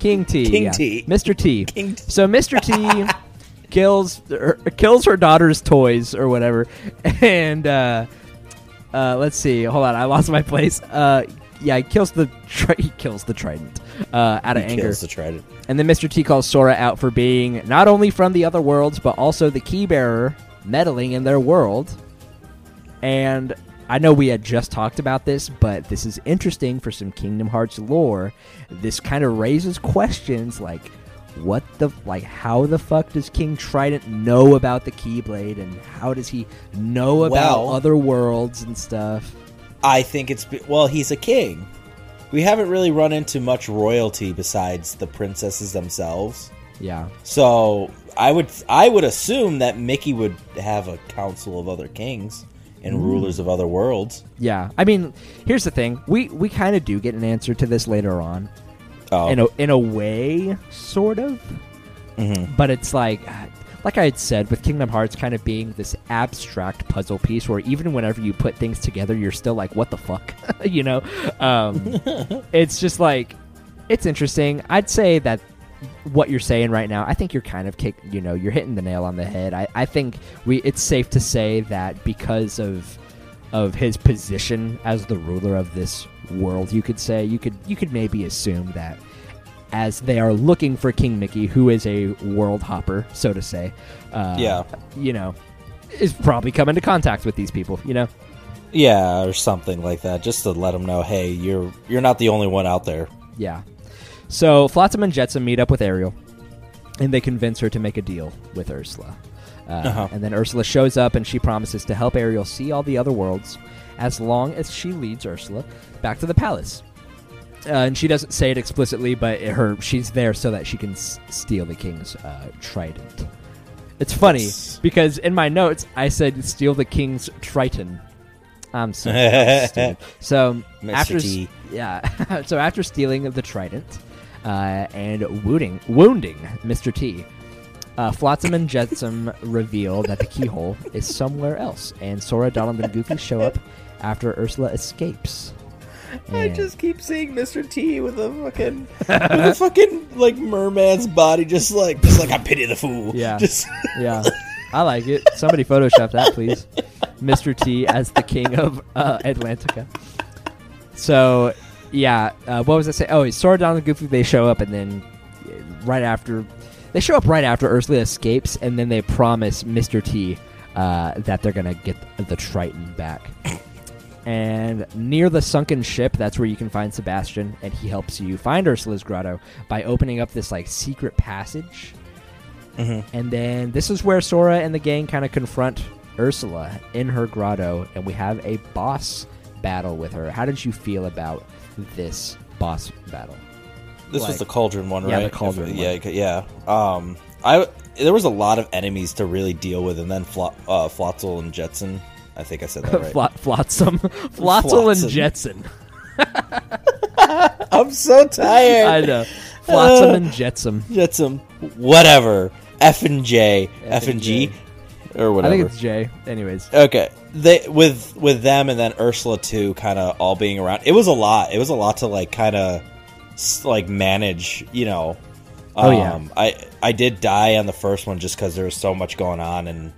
King T. King yeah. T. Mr. T. King T. So Mr. T kills her, kills her daughter's toys or whatever, and uh, uh, let's see. Hold on, I lost my place. Uh, yeah, he kills the tri- he kills the trident uh, out of He anger, kills the Trident. and then Mr. T calls Sora out for being not only from the other worlds but also the key bearer, meddling in their world. And I know we had just talked about this, but this is interesting for some Kingdom Hearts lore. This kind of raises questions like what the like how the fuck does King Trident know about the Keyblade and how does he know about Well- other worlds and stuff? I think it's well, he's a king. We haven't really run into much royalty besides the princesses themselves. Yeah. So I would I would assume that Mickey would have a council of other kings and mm. rulers of other worlds. Yeah. I mean, here's the thing. We we kind of do get an answer to this later on. Oh, in a in a way, sort of. mhm. But it's like, like I had said, with Kingdom Hearts kind of being this abstract puzzle piece, where even whenever you put things together, you're still like, "What the fuck," you know? Um, it's just like, it's interesting. I'd say that what you're saying right now, I think you're kind of kick, you know, you're hitting the nail on the head. I, I think we, it's safe to say that because of of his position as the ruler of this world, you could say you could you could maybe assume that as they are looking for King Mickey, who is a world hopper, so to say, uh, Yeah. you know, is probably come into contact with these people, you know. yeah, or something like that, just to let them know, hey, you're you're not the only one out there. Yeah. So Flotsam and Jetsam meet up with Ariel, and they convince her to make a deal with Ursula. Uh, Uh-huh. And then Ursula shows up, and she promises to help Ariel see all the other worlds, as long as she leads Ursula back to the palace. Uh, and she doesn't say it explicitly, but her she's there so that she can s- steal the king's uh, trident. It's funny Yes. because in my notes I said steal the king's triton. I'm so stupid. So Mr. after s- T. yeah, so after stealing the trident uh, and wounding wounding Mr. T, uh, Flotsam and Jetsam reveal that the keyhole is somewhere else, and Sora, Donald, and Goofy show up after Ursula escapes. I just keep seeing Mr. T with a fucking with a fucking like merman's body, just like just like I pity the fool. Yeah. just yeah. I like it. Somebody Photoshop that, please. Mr. T as the king of uh, Atlantica. So, yeah, uh, what was I saying? Oh, Sora, Donald, and Goofy, they show up, and then uh, right after. They show up right after Ursula escapes, and then they promise Mr. T uh, that they're going to get the Triton back. And near the sunken ship, that's where you can find Sebastian, and he helps you find Ursula's grotto by opening up this like secret passage. And then this is where Sora and the gang kind of confront Ursula in her grotto, and we have a boss battle with her. How did you feel about this boss battle? This Like- was the cauldron one, Yeah, right? the cauldron If- yeah, yeah. Um, I there was a lot of enemies to really deal with, and then Flo- uh, Flotzel and Jetson. I think I said that right. Flotsam, Flotsam. and Jetson. I'm so tired. I know, Flotsam and Jetsam. Jetsam. whatever. F and J, F, and G, or I whatever. think it's J. Anyways, Okay, they with with them and then Ursula too, kind of all being around. It was a lot. It was a lot to like kind of like manage. You know. Oh, yeah. Um, I I did die on the first one just because there was so much going on and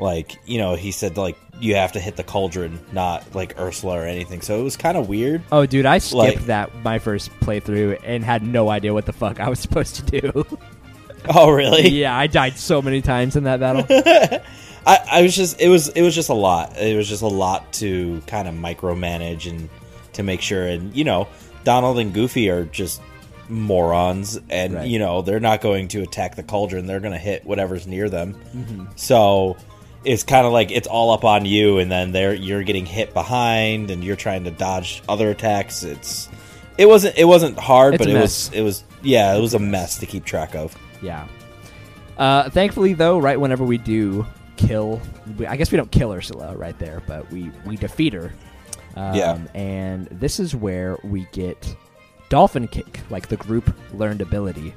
like you know he said like you have to hit the cauldron, not like Ursula or anything. So it was kind of weird. oh dude, I skipped Like- that my first playthrough and had no idea what the fuck I was supposed to do. Oh really? yeah, I died so many times in that battle. I, I was just it was it was just a lot. It was just a lot to kind of micromanage and to make sure. And you know, Donald and Goofy are just morons, and Right. you know they're not going to attack the cauldron. They're going to hit whatever's near them. Mm-hmm. So it's kind of like it's all up on you, and then they're you're getting hit behind, and you're trying to dodge other attacks. It's it wasn't it wasn't hard, It's but it mess. was it was yeah it was a mess to keep track of. Yeah. Uh, thankfully, though, right whenever we do kill, we, I guess we don't kill Ursula right there, but we we defeat her. Um, Yeah. And this is where we get Dolphin Kick, like the group learned ability,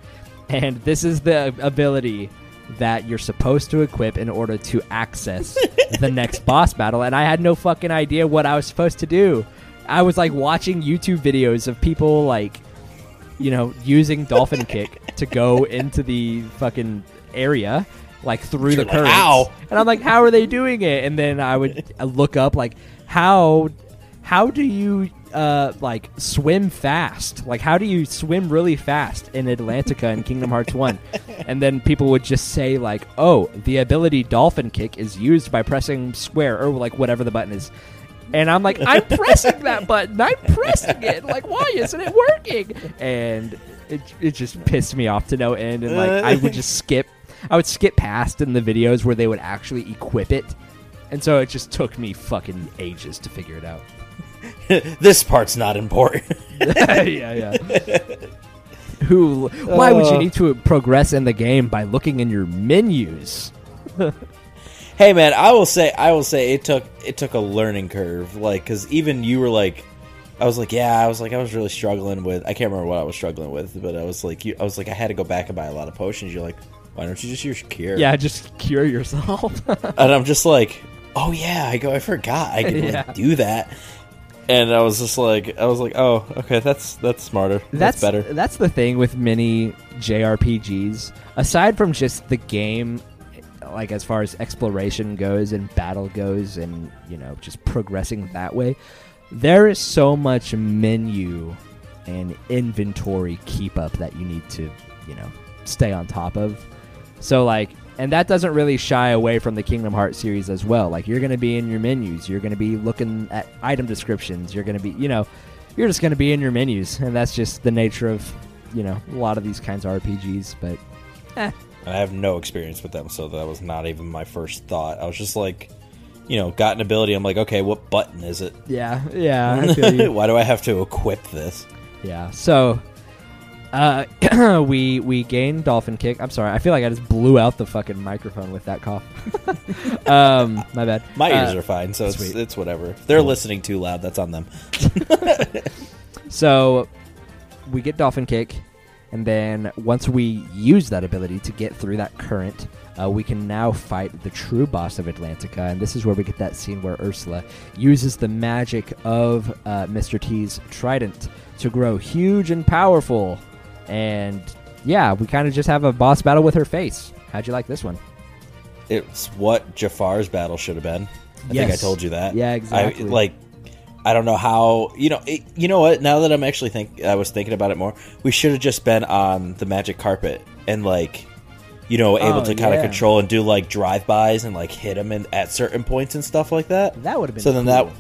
and this is the ability that you're supposed to equip in order to access the next boss battle. And I had no fucking idea what I was supposed to do. I was like watching YouTube videos of people like you know, using dolphin kick to go into the fucking area, like through the You're like, currents. "Ow." And I'm like, how are they doing it? And then I would look up like how how do you uh like swim fast? Like how do you swim really fast in Atlantica in Kingdom Hearts 1? And then people would just say like, "Oh, the ability dolphin kick is used by pressing square or like whatever the button is." And I'm like, I'm pressing that button. I'm pressing it. Like, why isn't it working? And it, it just pissed me off to no end. And like, I would just skip. I would skip past in the videos where they would actually equip it. And so it just took me fucking ages to figure it out. this part's not important. yeah, yeah. Who? Why would you Uh. need to progress in the game by looking in your menus? Hey man, I will say I will say it took it took a learning curve like cuz even you were like I was like yeah, I was like I was really struggling with I can't remember what I was struggling with, but I was like you, I was like I had to go back and buy a lot of potions. You're like, "Why don't you just use cure?" Yeah, just cure yourself. And I'm just like, "Oh yeah, I go I forgot I could Yeah. like, do that." And I was just like I was like, "Oh, okay, that's that's smarter. That's, better." That's the thing with many JRPGs. Aside from just the game, like as far as exploration goes and battle goes, and you know just progressing that way, there is so much menu and inventory keep up that you need to you know stay on top of. So like. And that doesn't really shy away from the Kingdom Hearts series as well. Like you're going to be in your menus, you're going to be looking at item descriptions, you're going to be, you know, you're just going to be in your menus, and that's just the nature of you know a lot of these kinds of RPGs. But And I have no experience with them, so that was not even my first thought. I was just like, you know, got an ability. I'm like, okay, what button is it? yeah, yeah, I feel you. Why do I have to equip this? yeah. So uh, we we gained Dolphin Kick. I'm sorry, I feel like I just blew out the fucking microphone with that cough. um, my bad. My ears Uh, are fine, so it's, it's whatever. If they're listening too loud, that's on them. So we get Dolphin Kick, and then once we use that ability to get through that current, uh, we can now fight the true boss of Atlantica. And this is where we get that scene where Ursula uses the magic of uh, Mr. T's trident to grow huge and powerful. And yeah, we kind of just have a boss battle with her face. How'd you like this one? it's what Jafar's battle should have been. I think I told you that. Yeah, exactly. I, like, I don't know how. You know, it, you know what? Now that I'm actually think, I was thinking about it more. We should have just been on the magic carpet and like, you know, able Oh, to kind yeah. of control and do like drive bys and like hit them in at certain points and stuff like that. That would have been So then cool.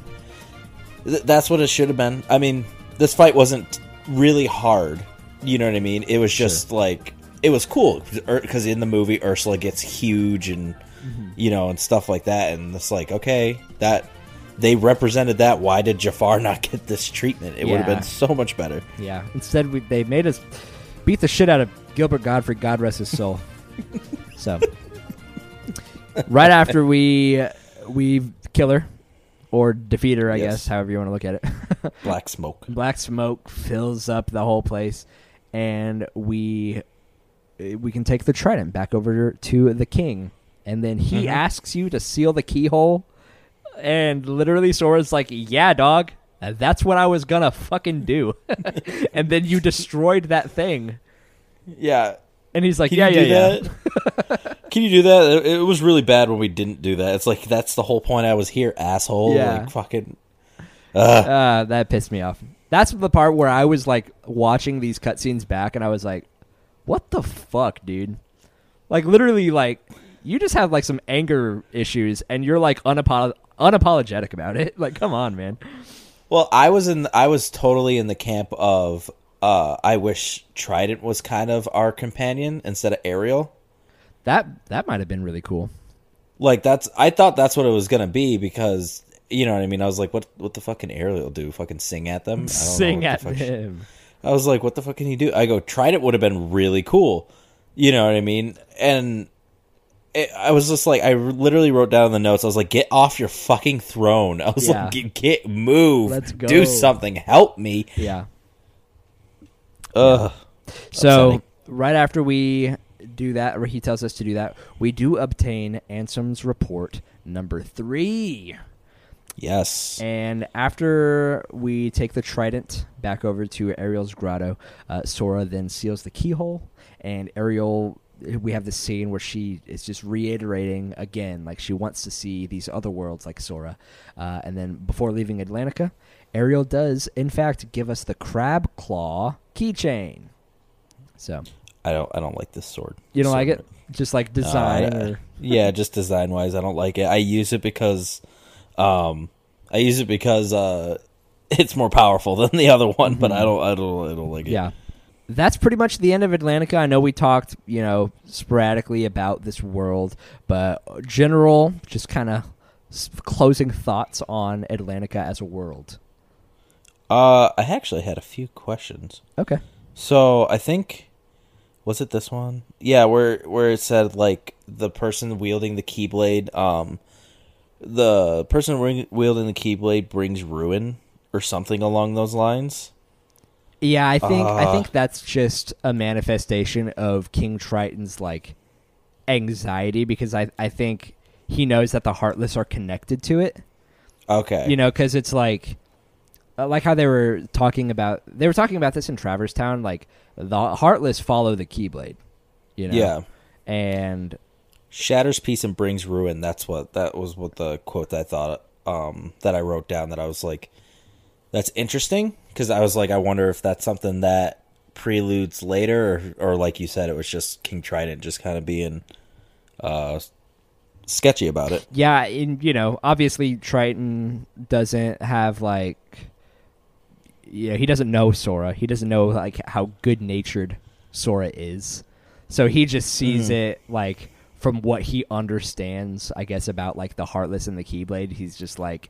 that th- that's what it should have been. I mean, this fight wasn't really hard. You know what I mean? It was just like it was cool because in the movie Ursula gets huge and Mm-hmm. you know and stuff like that, and it's like okay that they represented that. Why did Jafar not get this treatment? It would have been so much better. Yeah. Instead, we, they made us beat the shit out of Gilbert Gottfried. God rest his soul. so, right after we we kill her or defeat her, I Yes. guess, however you want to look at it. Black smoke. Black smoke fills up the whole place, and we we can take the trident back over to the king, and then he Mhm. asks you to seal the keyhole, and literally Sora's like, "Yeah, dog." That's what I was gonna fucking do, and then you destroyed that thing, Yeah. and he's like, Can "Yeah, you yeah, do yeah." that? Can you do that? It, was really bad when we didn't do that. It's like that's the whole point. I was here, asshole. Yeah. Like fucking. Uh, that pissed me off. That's the part where I was like watching these cutscenes back, and I was like, "What the fuck, dude?" Like literally, like you just have like some anger issues, and you're like unapolo- unapologetic about it. Like, come on, man. Well, I was in. I was totally in the camp of. Uh, I wish Trident was kind of our companion instead of Ariel. That that might have been really cool. Like that's. I thought that's what it was gonna be because you know what I mean. I was like, what? What the fucking Ariel do? Fucking sing at them? I don't know Sing what the at fuck she- him. I was like, what the fuck can he do? I go, tried it would have been really cool. You know what I mean? And it, I was just like, I literally wrote down in the notes. I was like, get off your fucking throne. I was Yeah. like, get, get move, Let's go. do something, help me. Yeah. Ugh. So Upsetting. right after we do that, or he tells us to do that, we do obtain Ansem's report number three. Yes. And after we take the trident back over to Ariel's grotto, uh, Sora then seals the keyhole, and Ariel. We have this scene where she is just reiterating again, like she wants to see these other worlds like Sora. Uh, and then before leaving Atlantica, Ariel does, in fact, give us the crab claw keychain. So I don't. I don't like this sword. you don't So- like it? Just like design, Uh, or yeah, just design wise, I don't like it. I use it because, um, I use it because uh, it's more powerful than the other one. But I don't. I don't. I don't like it. Mm-hmm. Yeah. That's pretty much the end of Atlantica. I know we talked, you know, sporadically about this world, but general, just kind of closing thoughts on Atlantica as a world. Uh, I actually had a few questions. Okay. So I think was it this one? Yeah, where where it said like the person wielding the keyblade, um, the person wielding the keyblade brings ruin or something along those lines. Yeah, I think I Uh. think that's just a manifestation of King Triton's like anxiety because I I think he knows that the heartless are connected to it. Okay. you know because it's like uh, like how they were talking about they were talking about this in Traverse Town like the heartless follow the keyblade you know Yeah. and Shatters peace and brings ruin. That's what that was what the quote that I thought um that I wrote down that I was like that's interesting because I was like I wonder if that's something that preludes later or, or like you said it was just King Trident just kind of being uh sketchy about it. yeah and you know obviously Triton doesn't have like Yeah, he doesn't know Sora he doesn't know like how good natured Sora is so he just sees Mhm. it like from what he understands I guess about like the heartless and the keyblade he's just like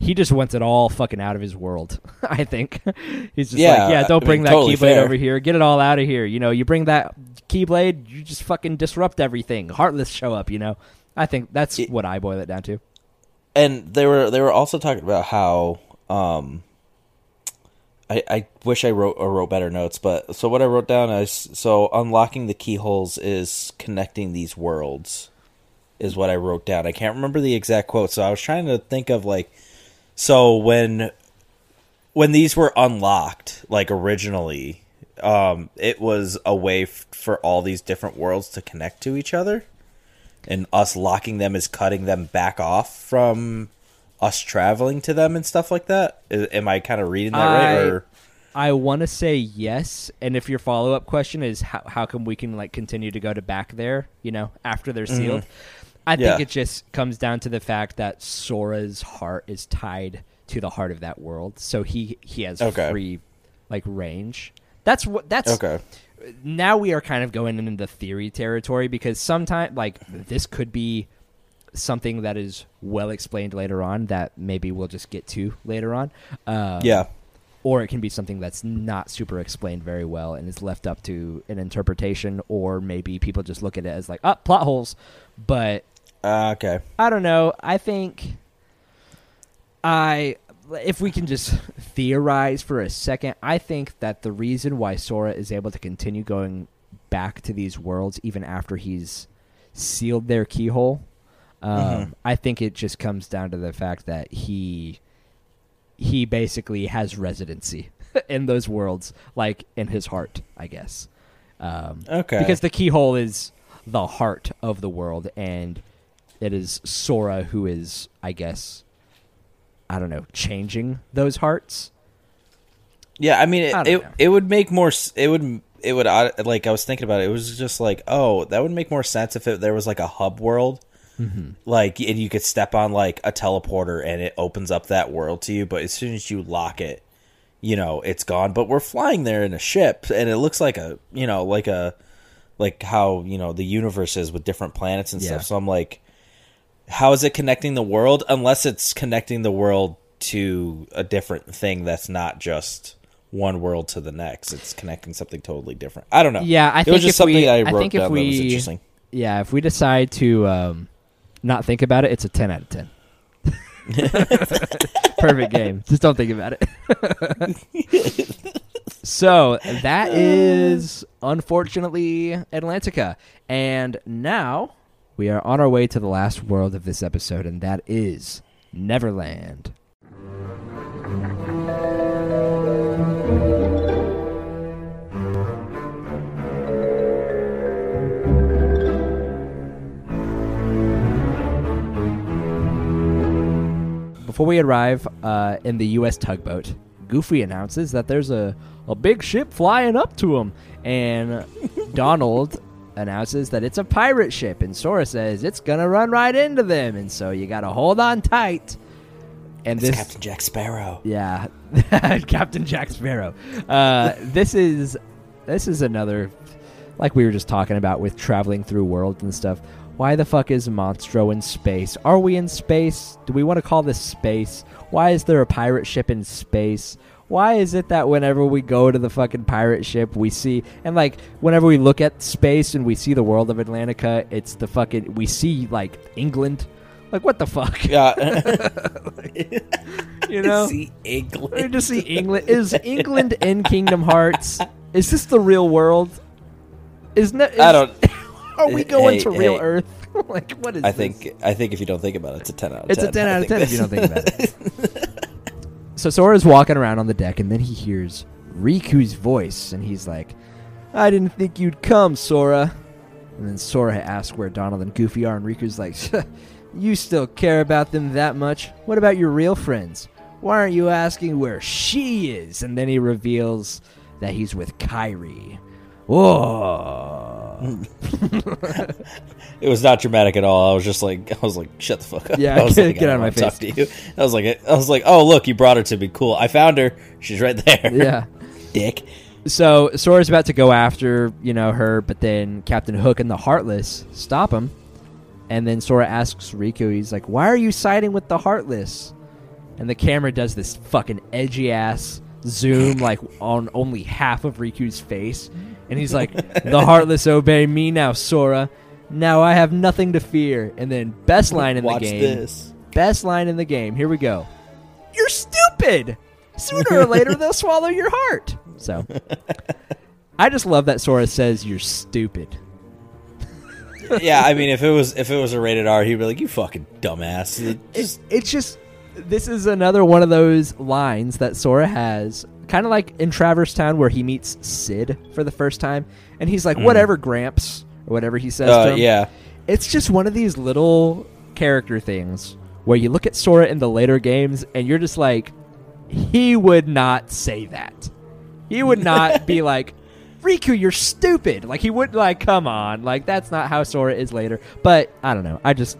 he just wants it all fucking out of his world. I think he's just Yeah, like, yeah, don't I bring mean, that totally keyblade fair. over here. Get it all out of here. You know, you bring that keyblade, you just fucking disrupt everything. Heartless show up. You know, I think that's It- what I boil it down to. and they were they were also talking about how um I, I wish I wrote or wrote better notes, but so what I wrote down is so unlocking the keyholes is connecting these worlds is what I wrote down. I can't remember the exact quote, so I was trying to think of like so when when these were unlocked, like originally, um, it was a way f- for all these different worlds to connect to each other. and us locking them is cutting them back off from us traveling to them and stuff like that. Am I kind of reading that right? I- Or I want to say yes, and if your follow up question is how how come we can like continue to go to back there, you know, after they're sealed, I think Mm-hmm. Yeah. it just comes down to the fact that Sora's heart is tied to the heart of that world, so he he has Okay. free like range. That's what that's okay, now we are kind of going into theory territory because sometimes like this could be something that is well explained later on that maybe we'll just get to later on. Uh, yeah, or it can be something that's not super explained very well and is left up to an interpretation or maybe people just look at it as like oh plot holes. But uh, okay, i don't know. I think i if we can just theorize for a second i think that the reason why sora is able to continue going back to these worlds even after he's sealed their keyhole um, Mhm. i think it just comes down to the fact that he he basically has residency in those worlds, like in his heart, I guess. Um, okay, Because the keyhole is the heart of the world, and it is Sora who is, I guess, I don't know, changing those hearts. Yeah, I mean, it, I it, it would make more. It would. It would. Like I was thinking about it. It was just like, oh, that would make more sense if it, there was like a hub world, like, and you could step on like a teleporter and it opens up that world to you. But as soon as you lock it, you know, it's gone. But we're flying there in a ship, and it looks like a, you know, like a, like how you know the universe is with different planets and Yeah. stuff. So I'm like, how is it connecting the world? Unless it's connecting the world to a different thing that's not just one world to the next. It's connecting something totally different. I don't know. Yeah, I it think was just something we, I I wrote think if down that was interesting. yeah, if we decide to um, not think about it, it's a ten out of ten. Perfect game. Just don't think about it. so that is unfortunately Atlantica, and now we are on our way to the last world of this episode, and that is Neverland. Before we arrive uh, in the U.S. tugboat, Goofy announces that there's a, a big ship flying up to him, and Donald announces that it's a pirate ship, and Sora says it's gonna run right into them, and so you gotta hold on tight. And It's this, Captain Jack Sparrow. yeah, Captain Jack Sparrow. Uh, this is this is another, like we were just talking about with traveling through worlds and stuff. Why the fuck is Monstro in space? Are we in space? Do we want to call this space? Why is there a pirate ship in space? Why is it that whenever we go to the fucking pirate ship, we see and like whenever we look at space and we see the world of Atlantica, it's the fucking we see like England. Like what the fuck? Yeah. You know? See We England. just see England. Is England in Kingdom Hearts? Is this the real world? Is, ne- is I don't. Are we going Hey, to real hey. Earth? like what is? I this? think. I think if you don't think about it, it's a ten out of it's ten. a ten out of ten if you don't think about it. so Sora's walking around on the deck, and then he hears Riku's voice, and he's like, "I didn't think you'd come, Sora." And then Sora asks where Donald and Goofy are, and Riku's like, "You still care about them that much? What about your real friends? Why aren't you asking where she is?" And then he reveals that he's with Kairi. Whoa. It was not dramatic at all. I was just like, I was like, shut the fuck up. Yeah, I was get- like, get I out of my don't talk to you. I was like, I was like, oh look, you brought her to me. Cool. I found her. She's right there. yeah. Dick. So Sora's about to go after, you know, her, but then Captain Hook and the Heartless stop him. And then Sora asks Riku, he's like, Why are you siding with the Heartless? And the camera does this fucking edgy ass zoom, like on only half of Riku's face. And he's like, The Heartless obey me now, Sora. Now I have nothing to fear. And then, best line in Watch the game. this. Best line in the game. Here we go. You're stupid. Sooner or later they'll swallow your heart. So, I just love that Sora says you're stupid. yeah, I mean, if it was if it was a rated R, he'd be like, "You fucking dumbass." It just It's just this is another one of those lines that Sora has, kind of like in Traverse Town where he meets Cid for the first time, and he's like, "Whatever, Gramps," or whatever he says to uh, him. yeah, it's just one of these little character things where you look at Sora in the later games and you're just like, he would not say that. He would not be like, Riku, you're stupid. Like he would like, come on, like that's not how Sora is later. But I don't know. I just,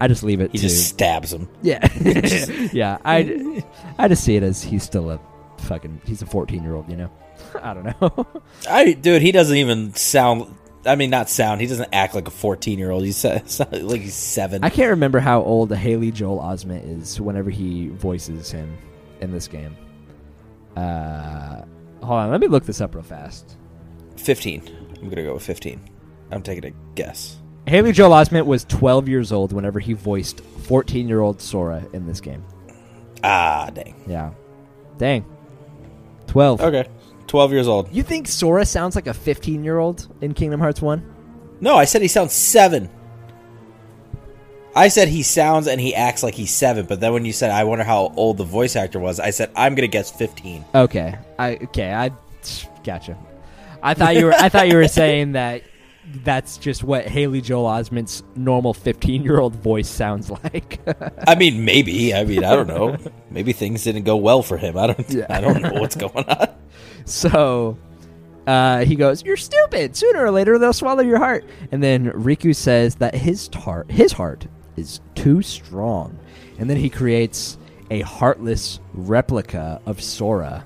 I just leave it. He to, just stabs him. yeah, yeah. I, I just see it as he's still a fucking, he's a 14 year old. You know, I don't know. I dude, he doesn't even sound. I mean, not sound. He doesn't act like a fourteen-year-old. He's like he's seven. I can't remember how old Haley Joel Osment is whenever he voices him in this game. Uh, hold on, let me look this up real fast. Fifteen. I'm gonna go with fifteen. I'm taking a guess. Haley Joel Osment was 12 years old whenever he voiced 14 year old Sora in this game. Ah, dang. Yeah. Dang. 12. Okay, twelve years old. You think Sora sounds like a 15 year old in Kingdom Hearts 1? No, I said he sounds seven. I said he sounds and he acts like he's seven, but then when you said I wonder how old the voice actor was, I said I'm gonna guess fifteen. Okay. I okay, I gotcha. I thought you were I thought you were saying that that's just what Haley Joel Osment's normal 15 year old voice sounds like. I mean, maybe. I mean, I don't know. Maybe things didn't go well for him. I don't. Yeah. I don't know what's going on. so uh, he goes, "You're stupid. Sooner or later they'll swallow your heart." And then Riku says that his heart, his heart, is too strong. And then he creates a heartless replica of Sora.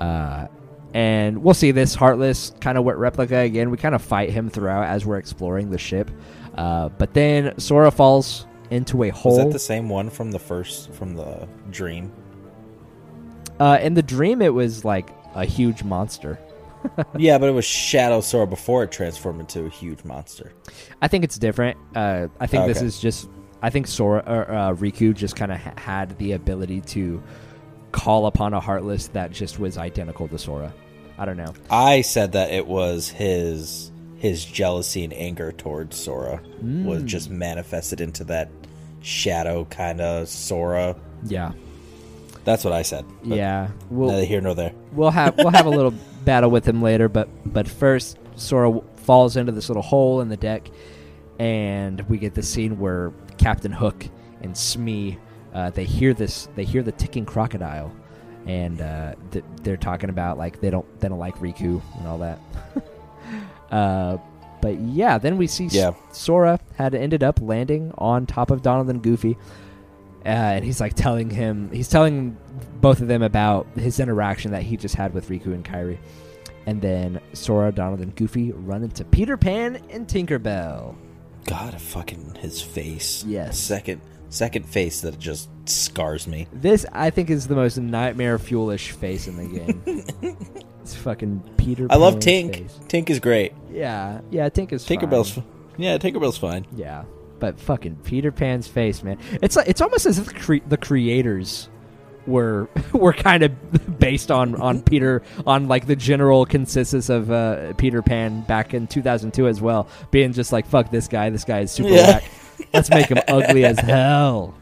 Uh, and we'll see this heartless kind of replica again. We kind of fight him throughout as we're exploring the ship. Uh, but then Sora falls into a hole. Is that the same one from the first from the dream? uh, in the dream, it was like a huge monster. yeah, but it was Shadow Sora before it transformed into a huge monster. I think it's different. Uh, I think this is just. I think Sora or uh, Riku just kind of ha- had the ability to call upon a Heartless that just was identical to Sora. I don't know. I said that it was his his jealousy and anger towards Sora was just manifested into that shadow kind of Sora. Yeah, That's what I said. Yeah. We'll here nor there. we'll have we'll have a little battle with him later, but but first Sora falls into this little hole in the deck, and we get the scene where Captain Hook and Smee uh, they hear this they hear the ticking crocodile, and uh, th- they're talking about like they don't they don't like Riku and all that. uh, but yeah, then we see S- Sora had ended up landing on top of Donald and Goofy. Uh, and he's like telling him, he's telling both of them about his interaction that he just had with Riku and Kairi. And then Sora, Donald, and Goofy run into Peter Pan and Tinkerbell. God, fucking his face. Yes. Second second face that just scars me. This, I think, is the most nightmare fuelish face in the game. it's fucking Peter. I love Pan's Tink. face. Tink is great. Yeah, yeah. Tink is Tinkerbell's fine. Yeah, Tinkerbell's fine. Yeah, but fucking Peter Pan's face, man. It's like it's almost as if the, cre- the creators were were kind of based on on Peter on like the general consensus of uh, Peter Pan back in 2002 as well, being just like fuck this guy, this guy is super Yeah. whack. Let's make him ugly as hell.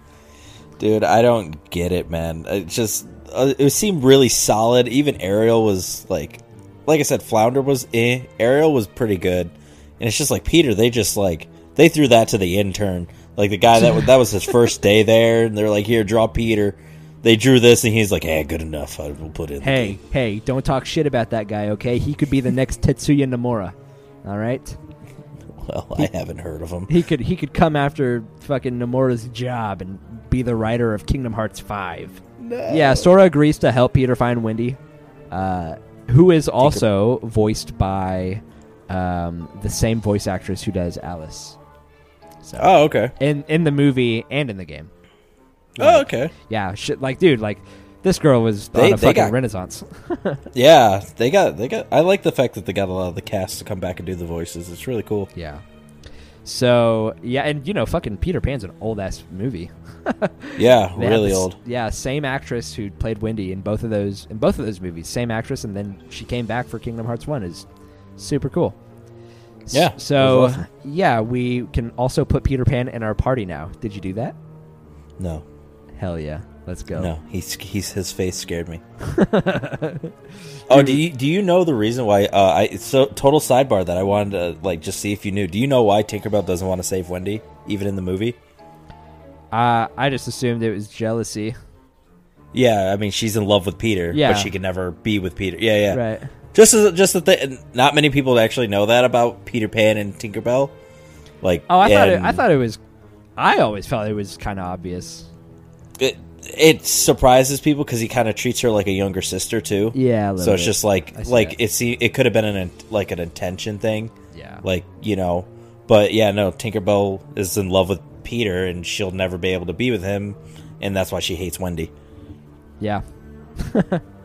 Dude, I don't get it, man. It just uh, it seemed really solid. Even Ariel was like, like I said, Flounder was eh. Ariel was pretty good, and it's just like Peter. They just like they threw that to the intern, like the guy that was, that was his first day there, and they're like, here, draw Peter. They drew this, and he's like, "Hey, good enough. I will put it." In Hey, game." hey, don't talk shit about that guy, okay? He could be the next Tetsuya Nomura. All right? Well, I haven't heard of him. He could he could come after fucking Nomura's job and be the writer of Kingdom Hearts 5. Yeah, Sora agrees to help Peter find Wendy, uh, who is also voiced by um, the same voice actress who does Alice. So Oh, okay. in in the movie and in the game. Oh, okay. Yeah, shit, like dude, like this girl was They- on a fucking got- renaissance. Yeah, they got they got. I like the fact that they got a lot of the cast to come back and do the voices. It's really cool. yeah. So yeah, and you know, fucking Peter Pan's an old ass movie. Yeah, really this- old. Yeah, same actress who played Wendy in both of those in both of those movies. Same actress, and then she came back for Kingdom Hearts One. Is super cool. Yeah, So awesome. yeah, we can also put Peter Pan in our party now. Did you do that? No. Hell yeah. Let's go. No, he's he's his face scared me. oh, do you do you know the reason why? Uh, I so total sidebar that I wanted to like just see if you knew. Do you know why Tinkerbell doesn't want to save Wendy, even in the movie? Uh, I just assumed it was jealousy. Yeah, I mean she's in love with Peter, Yeah. but she can never be with Peter. Yeah, yeah. Right. Just as, just the thing. Not many people actually know that about Peter Pan and Tinkerbell. Like, Oh, I thought it, I thought it was. I always felt it was kind of obvious. it, it surprises people because he kind of treats her like a younger sister too. Yeah, a little So it's bit. just like like it. it's it could have been an like an intention thing. Yeah. like you know but yeah no tinkerbell is in love with peter and she'll never be able to be with him and that's why she hates wendy Yeah.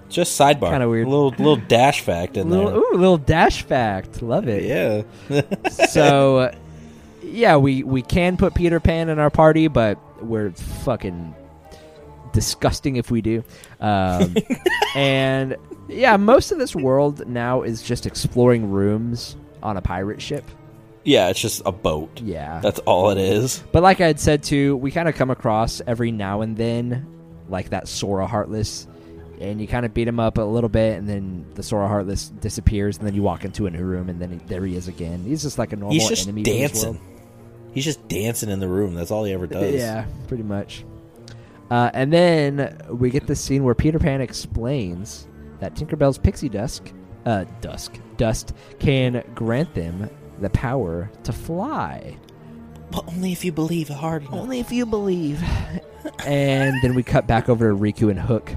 just sidebar Kinda weird. a little little dash fact in Little, there ooh, little dash fact. Love it. yeah so yeah we we can put peter pan in our party but we're fucking disgusting if we do. Um, and yeah most of this world now is just exploring rooms on a pirate ship. Yeah it's just a boat. Yeah. That's all it is. But like i had said too we kind of come across every now and then like that sora heartless and you kind of beat him up a little bit and then the sora heartless disappears and then you walk into a new room and then he, there he is again. He's just like a normal he's just enemy to world. dancing. He's just dancing in the room. That's all he ever does. Yeah, pretty much. Uh, and then we get this scene where Peter Pan explains that Tinkerbell's pixie dust, uh, dusk, dust can grant them the power to fly. but only if you believe hard enough Only if you believe. and then we cut back over to Riku and Hook.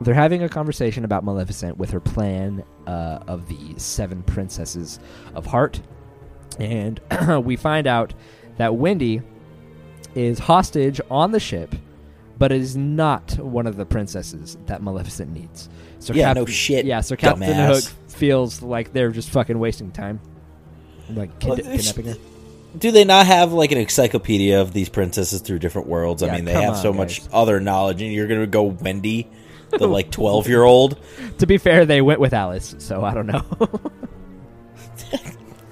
They're having a conversation about Maleficent with her plan uh, of the seven princesses of heart. And we find out that Wendy is hostage on the ship, but it is not one of the princesses that Maleficent needs. So Yeah, no shit, Yeah, so Captain dumbass. Hook feels like they're just fucking wasting time, like kid- Well, kidnapping her. Do they not have like an encyclopedia of these princesses through different worlds? I mean, they have on, so much other knowledge, and you're gonna go Wendy, the like twelve year old. To be fair, they went with Alice, so I don't know.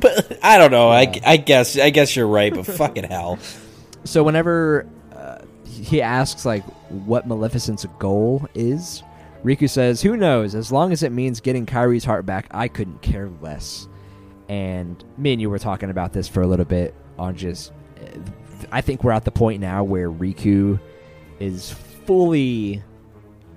But I don't know. I, I guess I guess you're right. But fucking hell, so whenever he asks like what Maleficent's goal is, Riku says, "Who knows? As long as it means getting Kairi's heart back, I couldn't care less." And me and you were talking about this for a little bit on just. I think we're at the point now where Riku is fully.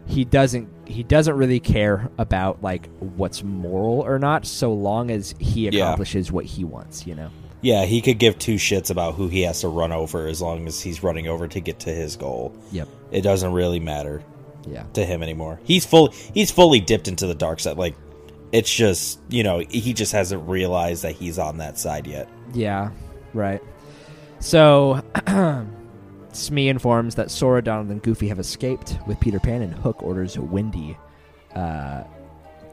He doesn't. He doesn't really care about like what's moral or not, so long as he Yeah. accomplishes what he wants. You know. Yeah, he could give two shits about who he has to run over as long as he's running over to get to his goal. Yep. It doesn't really matter Yeah. to him anymore. He's full. He's fully dipped into the dark side. Like it's just you know he just hasn't realized that he's on that side yet. Yeah, right. So, Smee informs that Sora, Donald, and Goofy have escaped with Peter Pan, and Hook orders Wendy uh,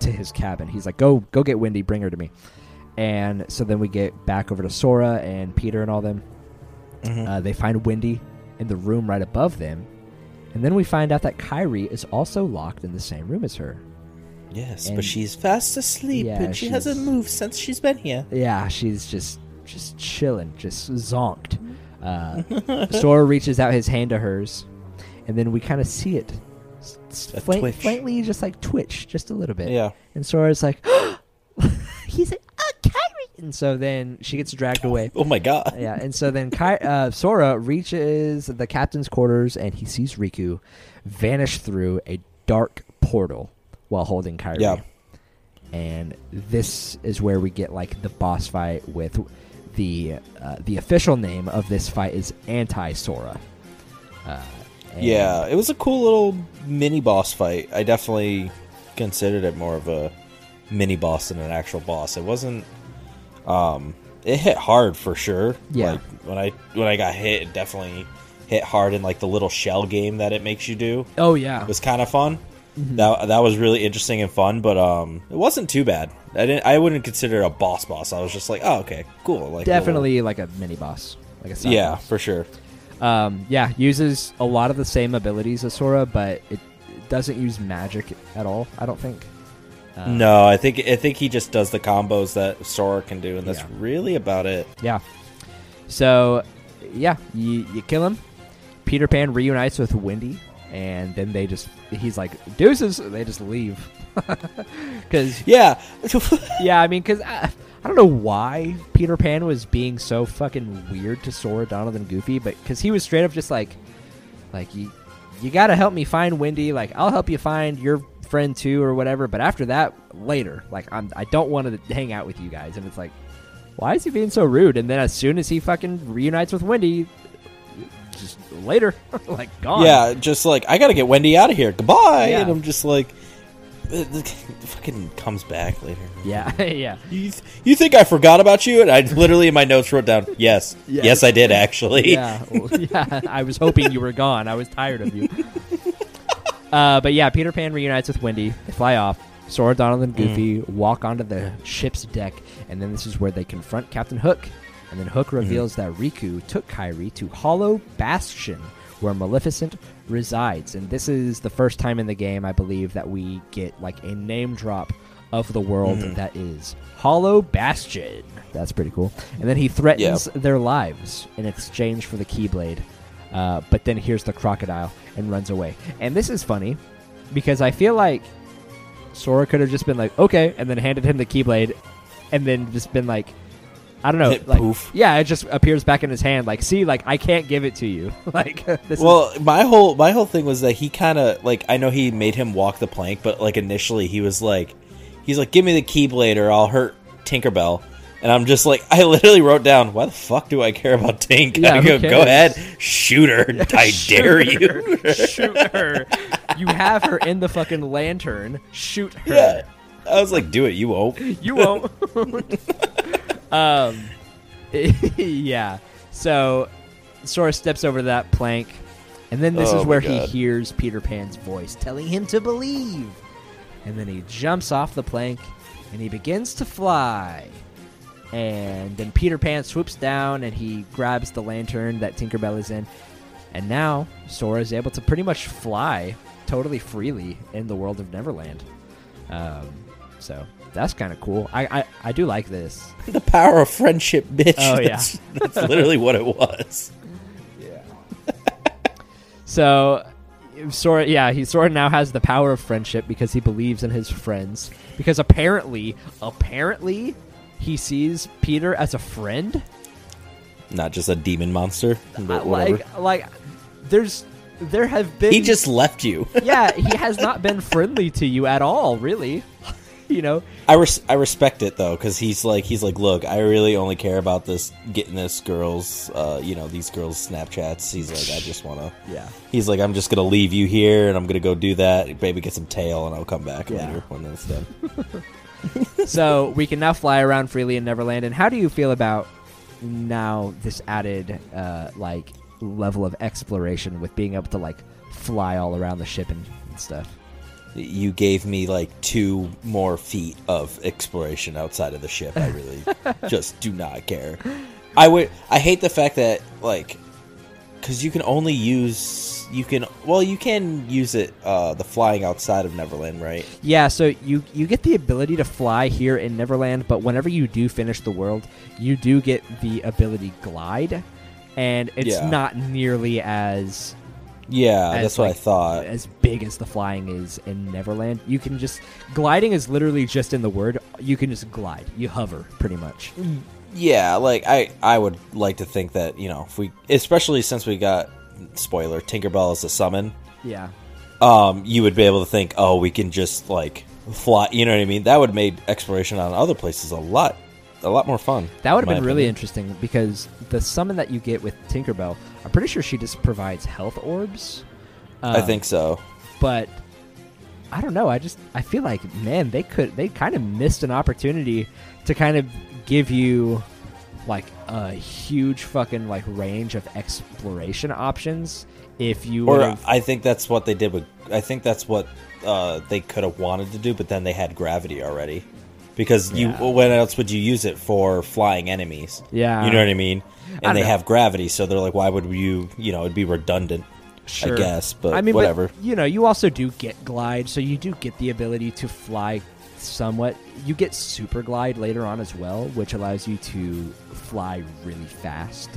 to his cabin. He's like, "Go, go get Wendy, bring her to me." And so then we get back over to Sora and Peter and all them. Uh, they find Wendy in the room right above them, and then we find out that Kairi is also locked in the same room as her. Yes, And- but she's fast asleep Yeah, and she hasn't moved since she's been here. Yeah, she's just just chilling, just zonked. Uh, Sora reaches out his hand to hers, and then we kind of see it s- s- A twitch. faintly, just like twitch, just a little bit. Yeah. And Sora's like, he's like, oh, Kairi. And so then she gets dragged away. Oh my god. Yeah, and so then Ky- uh, Sora reaches the captain's quarters and he sees Riku vanish through a dark portal while holding Kairi. Yeah. And this is where we get like the boss fight with the uh, the official name of this fight is Anti Sora. Uh, and- Yeah, it was a cool little mini boss fight. I definitely considered it more of a mini boss than an actual boss. It wasn't. Um, it hit hard for sure. Yeah. Like when I when I got hit, it definitely hit hard in like the little shell game that it makes you do. Oh yeah. It was kind of fun. Mm-hmm. That that was really interesting and fun, but um, it wasn't too bad. I didn't. I wouldn't consider it a boss boss. I was just like, oh okay, cool. Like Definitely like a mini boss, like a little- side yeah, boss. for sure. Um, yeah, uses a lot of the same abilities as Sora, but it doesn't use magic at all. I don't think. Uh, No, I think I think he just does the combos that Sora can do, and that's Yeah. really about it. Yeah. So, yeah, you, you kill him. Peter Pan reunites with Wendy, and then they just he's like deuces. They just leave because Yeah. yeah, I mean, because I, I don't know why Peter Pan was being so fucking weird to Sora, Donald, and Goofy, but because he was straight up just like, like you, you gotta help me find Wendy. Like I'll help you find your friend too, or whatever. But after that, later, like I'm, I don't want to hang out with you guys. And it's like, why is he being so rude? And then as soon as he fucking reunites with Wendy, just later, like gone. yeah, just like I gotta get Wendy out of here. Goodbye. Yeah. And I'm just like, it, it fucking comes back later. yeah, yeah. You, th- you think I forgot about you? And I literally in my notes wrote down, yes, Yes. yes, I did actually. yeah, well, yeah. I was hoping you were gone. I was tired of you. Uh, but yeah, Peter Pan reunites with Wendy. They fly off. Sora, Donald, and mm. Goofy walk onto the ship's deck, and then this is where they confront Captain Hook. And then Hook mm-hmm. reveals that Riku took Kairi to Hollow Bastion, where Maleficent resides. And this is the first time in the game, I believe, that we get like a name drop of the world mm-hmm. that is Hollow Bastion. That's pretty cool. And then he threatens their lives in exchange for the Keyblade. Uh, but then here's the crocodile and runs away. And this is funny because I feel like Sora could have just been like, okay, and then handed him the Keyblade, and then just been like, I don't know, Hit like, poof. yeah, it just appears back in his hand. Like, see, like I can't give it to you. like, this is, Well, my whole my whole thing was that he kind of like I know he made him walk the plank, but like initially he was like, he's like, give me the Keyblade or I'll hurt Tinkerbell. And I'm just like, I literally wrote down, why the fuck do I care about Tink? Yeah, I go, go ahead, shoot her. I dare you. shoot her. You have her in the fucking lantern. Shoot her. yeah. I was like, do it, you won't. You won't. um, yeah. So Sora steps over that plank, and then this Oh is where he hears Peter Pan's voice telling him to believe. And then he jumps off the plank, and he begins to fly. And then Peter Pan swoops down, and he grabs the lantern that Tinkerbell is in. And now Sora is able to pretty much fly totally freely in the world of Neverland. Um, so that's kind of cool. I, I I do like this. The power of friendship, bitch. Oh, yeah. That's, that's literally what it was. Yeah. so Sora, yeah, he Sora now has the power of friendship because he believes in his friends. Because apparently, apparently, he sees Peter as a friend. Not just a demon monster. But Uh, whatever. like, like, there's there have been he just left you. yeah, he has not been friendly to you at all, really. you know, I res- I respect it though because he's like he's like look I really only care about this getting this girls uh you know these girls Snapchats he's like I just want to yeah. he's like I'm just gonna leave you here and I'm gonna go do that maybe get some tail and I'll come back Yeah. later when that's done so we can now fly around freely in Neverland. And how do you feel about now this added uh, like level of exploration with being able to like fly all around the ship and, and stuff? you gave me like two more feet of exploration outside of the ship I really just do not care I would I hate the fact that like because you can only use you can well you can use it uh the flying outside of Neverland right Yeah, so you you get the ability to fly here in Neverland, but whenever you do finish the world, you do get the ability glide, and it's Yeah. not nearly as Yeah, as, that's what I thought. As big as the flying is in Neverland, you can just gliding is literally just in the word. You can just glide. You hover, pretty much. Yeah, like I, I would like to think that you know if we, especially since we got spoiler Tinkerbell as a summon, Yeah, um, you would be able to think, oh, we can just like fly. You know what I mean? That would make exploration on other places a lot, a lot more fun. that would have been really interesting because the summon that you get with Tinkerbell, I'm pretty sure she just provides health orbs. I Um, think so. but I don't know. I just I feel like man, they could they kind of missed an opportunity to kind of give you like a huge fucking like range of exploration options if you Or would've- I think that's what they did with. I think that's what uh, they could have wanted to do, but then they had gravity already. Because you, Yeah. when else would you use it for flying enemies? Yeah. you know what I mean. I And they know. have gravity, so they're like, why would you? You know, it'd be redundant. Sure. I guess, but I mean, whatever. But, you know, you also do get glide, so you do get the ability to fly somewhat. You get super glide later on as well, which allows you to fly really fast.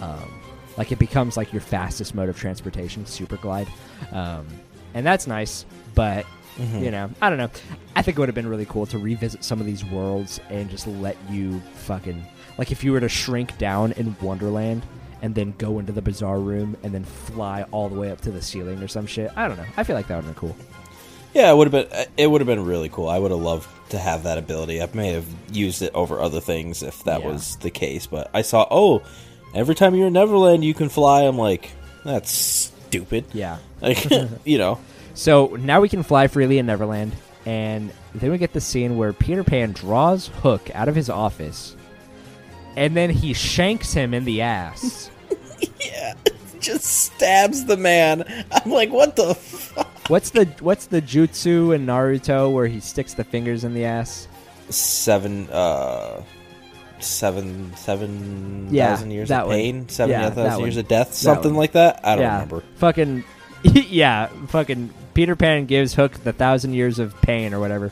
Um, Like it becomes like your fastest mode of transportation, super glide, um, and that's nice. But Mm-hmm. you know, I don't know. I think it would have been really cool to revisit some of these worlds and just let you fucking like if you were to shrink down in Wonderland and then go into the bizarre room and then fly all the way up to the ceiling or some shit. I don't know. I feel like that would have been cool. Yeah, it would have been. It would have been really cool. I would have loved to have that ability. I may have used it over other things if that Yeah. was the case. But I saw, oh, every time you're in Neverland, you can fly. I'm like, that's stupid. Yeah. Like, you know, So now we can fly freely in Neverland, and then we get the scene where Peter Pan draws Hook out of his office, and then he shanks him in the ass. yeah, just stabs the man. I'm like, what the fuck? What's the what's the jutsu in Naruto where he sticks the fingers in the ass? Seven, uh, seven, seven Yeah, thousand years that of one. pain, seven Yeah, thousand years one. of death, something one. like that. I don't yeah, remember. Fucking yeah, fucking Peter Pan gives Hook the thousand years of pain or whatever.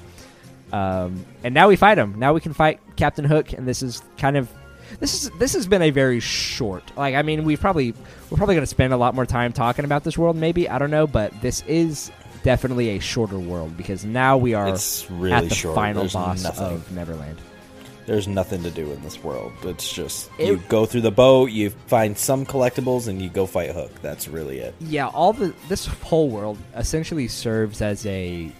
Um, and now we fight him. Now we can fight Captain Hook, and this is kind of this is this has been a very short. Like I mean, we've probably we're probably going to spend a lot more time talking about this world. Maybe I don't know, but this is definitely a shorter world because now we are It's really at the short. final There's boss nothing. of Neverland. There's nothing to do in this world. It's just It- you go through the boat, you find some collectibles, and you go fight Hook. That's really it. Yeah, all the this whole world essentially serves as a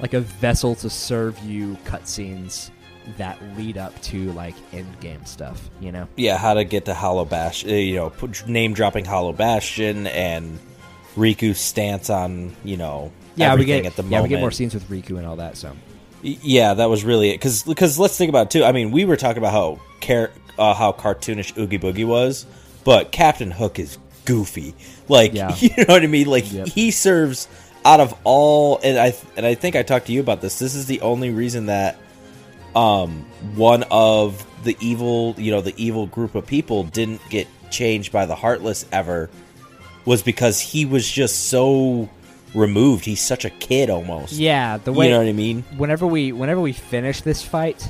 like a vessel to serve you cutscenes that lead up to like end game stuff. You know? Yeah, how to get to Hollow Bash? uh, You know, put, name dropping Hollow Bastion and Riku's stance on you know Yeah, we get at the yeah we get more scenes with Riku and all that. So Yeah, that was really it. Because let's think about it too. I mean, we were talking about how car- uh, how cartoonish Oogie Boogie was, but Captain Hook is goofy. Like Yeah. you know what I mean? Like Yep. he serves out of all, and I and I think I talked to you about this. This is the only reason that um one of the evil, you know, the evil group of people didn't get changed by the Heartless ever was because he was just so removed. He's such a kid almost. yeah, the way you know what I mean? whenever we whenever we finish this fight,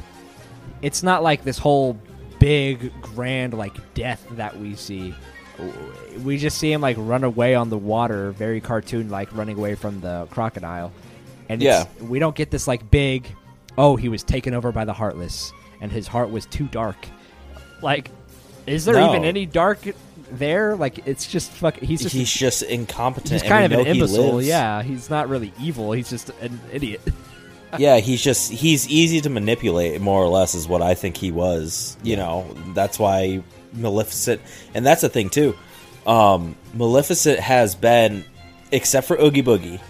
it's not like this whole big grand like death that we see. We just see him like run away on the water, very cartoon like running away from the crocodile. And it's- we don't get this like big oh, he was taken over by the heartless and his heart was too dark. Like is there No. even any dark there? Like it's just fuck he's just he's just incompetent. he's and kind we of an know he imbecile. lives. Yeah, he's not really evil. He's just an idiot. yeah. He's just he's easy to manipulate. More or less is what I think he was. You know, that's why Maleficent, and that's the thing too. Um, Maleficent has been, except for Oogie Boogie,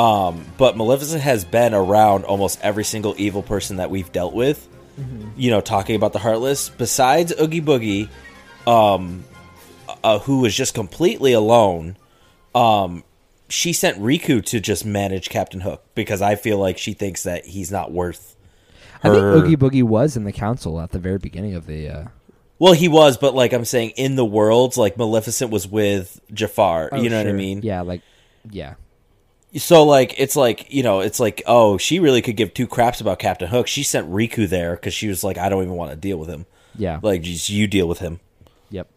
um, but Maleficent has been around almost every single evil person that we've dealt with. You know, talking about the Heartless. Besides Oogie Boogie, um, uh, who was just completely alone. Um, she sent Riku to just manage Captain Hook because I feel like she thinks that he's not worth. I think Oogie Boogie was in the council at the very beginning of the. Uh... Well, he was, but like I'm saying, in the worlds, like Maleficent was with Jafar. Oh, you know what I mean? Yeah, like, yeah, So like, it's like you know, it's like, oh, she really could give two craps about Captain Hook. She sent Riku there because she was like, I don't even want to deal with him. yeah, Like, just you deal with him. yep.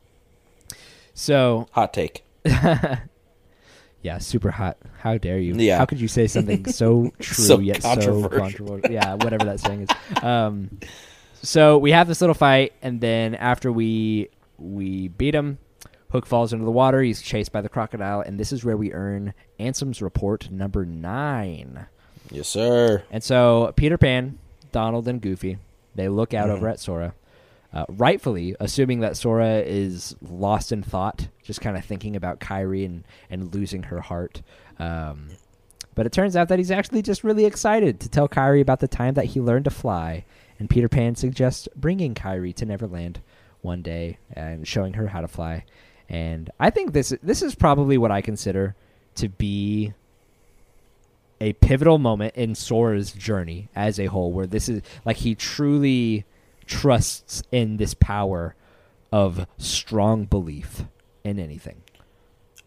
So Hot take. yeah, super hot. How dare you? Yeah. How could you say something so true So yet so controversial. controversial? Yeah, whatever that saying is. Um, so we have this little fight, and then after we we beat him, Hook falls into the water. He's chased by the crocodile, and this is where we earn Ansem's report number nine. Yes, sir. And so Peter Pan, Donald, and Goofy they look out over at Sora, uh, rightfully assuming that Sora is lost in thought, just kind of thinking about Kairi and and losing her heart. Um, but it turns out that he's actually just really excited to tell Kairi about the time that he learned to fly. And Peter Pan suggests bringing Kairi to Neverland one day and showing her how to fly. And I think this this is probably what I consider to be a pivotal moment in Sora's journey as a whole, where this is like he truly trusts in this power of strong belief in anything.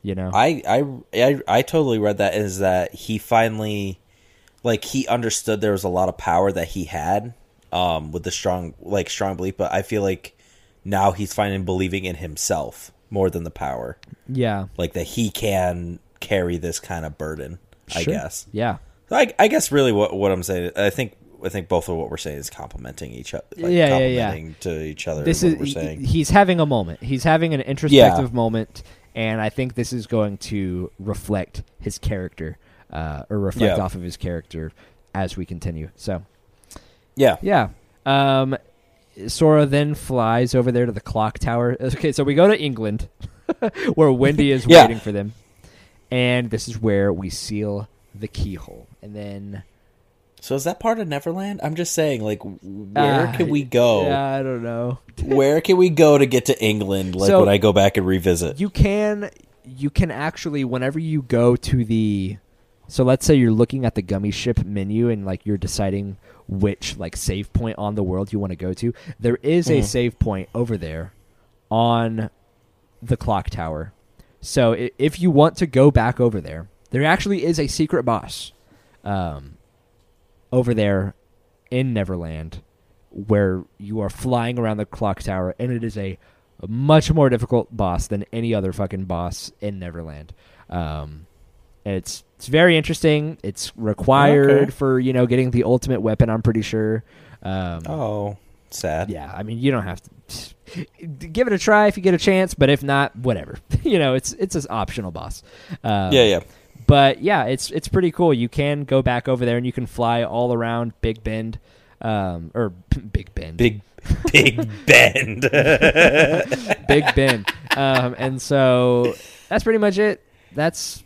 You know, I, I I I totally read that is that he finally like he understood there was a lot of power that he had um with the strong like strong belief but I feel like now he's finally believing in himself more than the power. Yeah. Like that he can carry this kind of burden. I guess. Yeah. I, I guess really what what I'm saying. I think I think both of what we're saying is complimenting each other. Like Yeah, yeah, yeah. to each other. This what is we're saying. he's having a moment. He's having an introspective moment, and I think this is going to reflect his character, uh, or reflect Yeah. off of his character as we continue. So yeah. yeah. Um, Sora then flies over there to the clock tower. Okay, so we go to England, where Wendy is Yeah. waiting for them, and this is where we seal the keyhole, and then So is that part of Neverland? I'm just saying, like, where Uh, can we go? Yeah, I don't know. Where can we go to get to England? Like So- when I go back and revisit. You can you can actually whenever you go to the so let's say you're looking at the gummy ship menu and like you're deciding which like save point on the world you want to go to. There is a Mhm. save point over there on the clock tower. So if you want to go back over there, there actually is a secret boss um, over there in Neverland where you are flying around the clock tower, and it is a, a much more difficult boss than any other fucking boss in Neverland. Um, and it's it's very interesting. It's required Okay. for you know getting the ultimate weapon. I'm pretty sure. Um, oh, sad. yeah, I mean, you don't have to give it a try if you get a chance, but if not, whatever. you know, it's it's an optional boss. Um, yeah, yeah. But yeah, it's it's pretty cool. You can go back over there and you can fly all around Big Bend, um, or Big Bend, Big, big bend. Big Bend, um, and so that's pretty much it. That's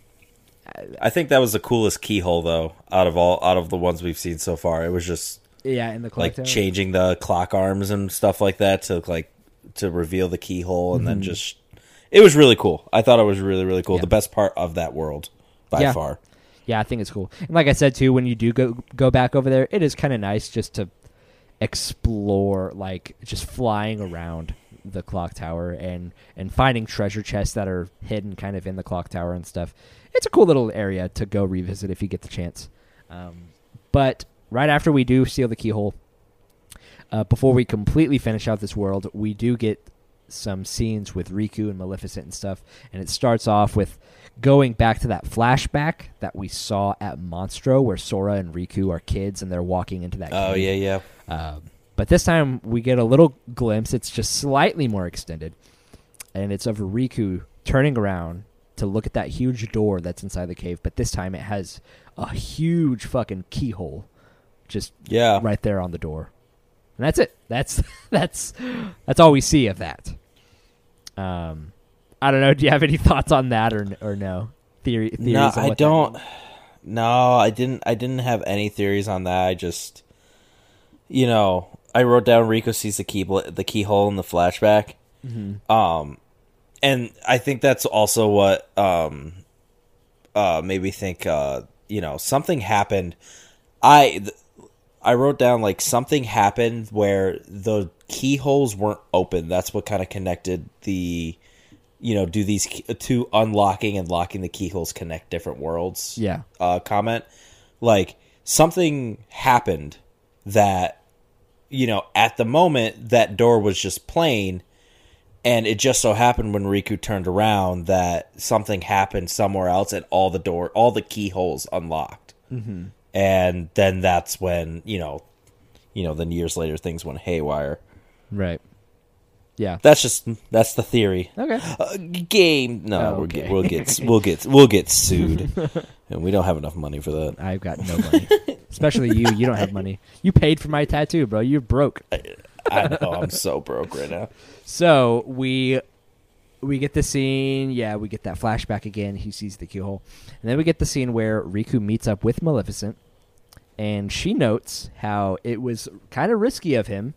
I think that was the coolest keyhole though, out of all out of the ones we've seen so far. It was just yeah in the clock like tower. changing the clock arms and stuff like that to like to reveal the keyhole and then just it was really cool. I thought it was really really cool. Mm-hmm. Yeah. The best part of that world by Yeah. far. Yeah, I think it's cool. And like I said too, when you do go go back over there, it is kind of nice just to explore, like just flying around the clock tower and and finding treasure chests that are hidden kind of in the clock tower and stuff. It's a cool little area to go revisit if you get the chance. Um, but right after we do seal the keyhole, uh, before we completely finish out this world, we do get some scenes with Riku and Maleficent and stuff, and it starts off with going back to that flashback that we saw at Monstro, where Sora and Riku are kids and they're walking into that. Oh cave. yeah, yeah. Uh, but this time we get a little glimpse. It's just slightly more extended, and it's of Riku turning around to look at that huge door that's inside the cave. But this time it has a huge fucking keyhole, just Yeah. right there on the door, and that's it. That's that's that's all we see of that. Um, I don't know. Do you have any thoughts on that or or no theory? Theories No, on I don't. No, I didn't. I didn't have any theories on that. I just, you know, I wrote down Riku sees the key the keyhole in the flashback. Mm-hmm. Um, and I think that's also what um, uh, made me think. Uh, you know, something happened. I th- I wrote down like something happened where the keyholes weren't open. That's what kind of connected the. You know, do these key- two unlocking and locking the keyholes connect different worlds? Yeah. uh, comment, like something happened that you know at the moment that door was just plain, and it just so happened when Riku turned around that something happened somewhere else, and all the door, all the keyholes unlocked, mm-hmm. and then that's when you know, you know, then years later things went haywire. Right. Yeah. That's just that's the theory. Okay. Uh, game. No, Oh, we'll get we'll get we'll get we'll get sued, and we don't have enough money for that. I've got no money. Especially you. You don't have money. You paid for my tattoo, bro. You're broke. I know I'm so broke right now. So we we get the scene. Yeah, we get that flashback again. He sees the keyhole, and then we get the scene where Riku meets up with Maleficent, and she notes how it was kind of risky of him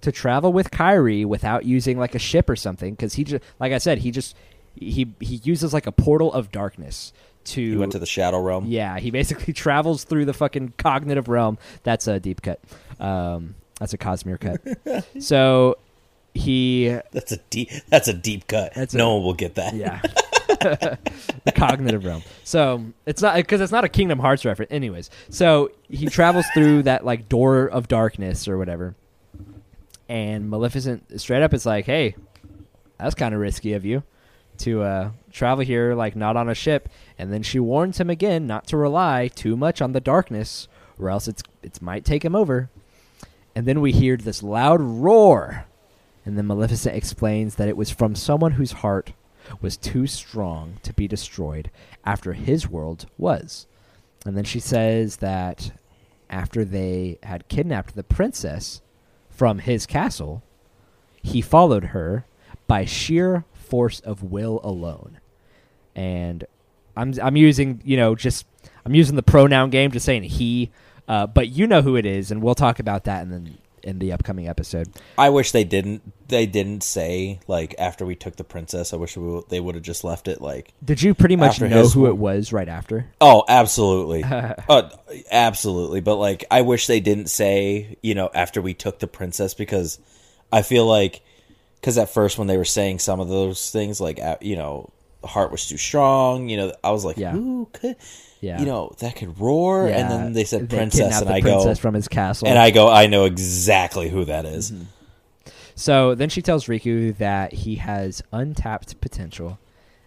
to travel with Kairi without using like a ship or something because he just like I said he just he he uses like a portal of darkness to You went to the Shadow Realm. yeah, he basically travels through the fucking cognitive realm. That's a deep cut. Um, that's a Cosmere cut. so he, That's a deep. That's a deep cut. That's no a- one will get that. yeah, the cognitive realm. So it's not because it's not a Kingdom Hearts reference. Anyways, so he travels through that like door of darkness or whatever, and Maleficent straight up is like, "Hey, that's kind of risky of you." to uh, travel here, like not on a ship. And then she warns him again not to rely too much on the darkness, or else it's it might take him over. And then we hear this loud roar, and then Maleficent explains that it was from someone whose heart was too strong to be destroyed after his world was. And then she says that after they had kidnapped the princess from his castle, he followed her by sheer force of will alone. And I'm I'm using you know just I'm using the pronoun game, just saying he, uh, but you know who it is, and we'll talk about that in the in the upcoming episode. I wish they didn't. They didn't say like after we took the princess. I wish we, they would have just left it like. Did you pretty much know who it was right after? Oh, absolutely. uh, absolutely. But like, I wish they didn't say you know after we took the princess because I feel like because at first when they were saying some of those things like you know the heart was too strong. You know, I was like, Yeah. who could. Yeah. You know that could roar, and then they said princess, and the I princess go, from his castle. and I go, I know exactly who that is. Mm-hmm. So then she tells Riku that he has untapped potential,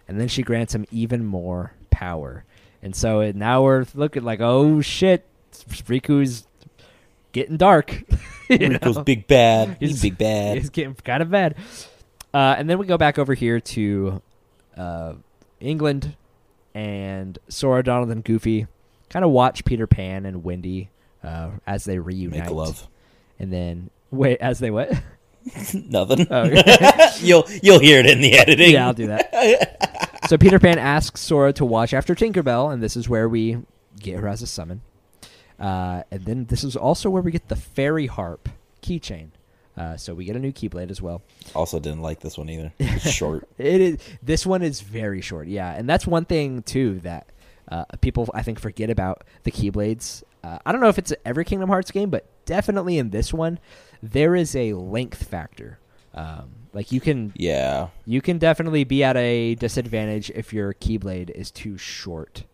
and then she grants him even more power. And so it, now we're looking like, oh shit, Riku's getting dark. Riku's know? big bad. He's, He's- big bad. It's getting kind of bad. Uh, and then we go back over here to uh, England, and Sora, Donald, and Goofy kind of watch Peter Pan and Wendy uh, as they reunite. Make love. And then wait, as they what? Nothing. Oh, okay. you'll you'll hear it in the editing. yeah, I'll do that. so Peter Pan asks Sora to watch after Tinkerbell, and this is where we get her as a summon. Uh, and then this is also where we get the fairy harp keychain. Uh, so we get a new keyblade as well. Also, didn't like this one either. It's short. It is. This one is very short. Yeah, and that's one thing too that uh, people I think forget about the keyblades. Uh, I don't know if it's every Kingdom Hearts game, but definitely in this one, there is a length factor. Um, like you can Yeah. you can definitely be at a disadvantage if your keyblade is too short.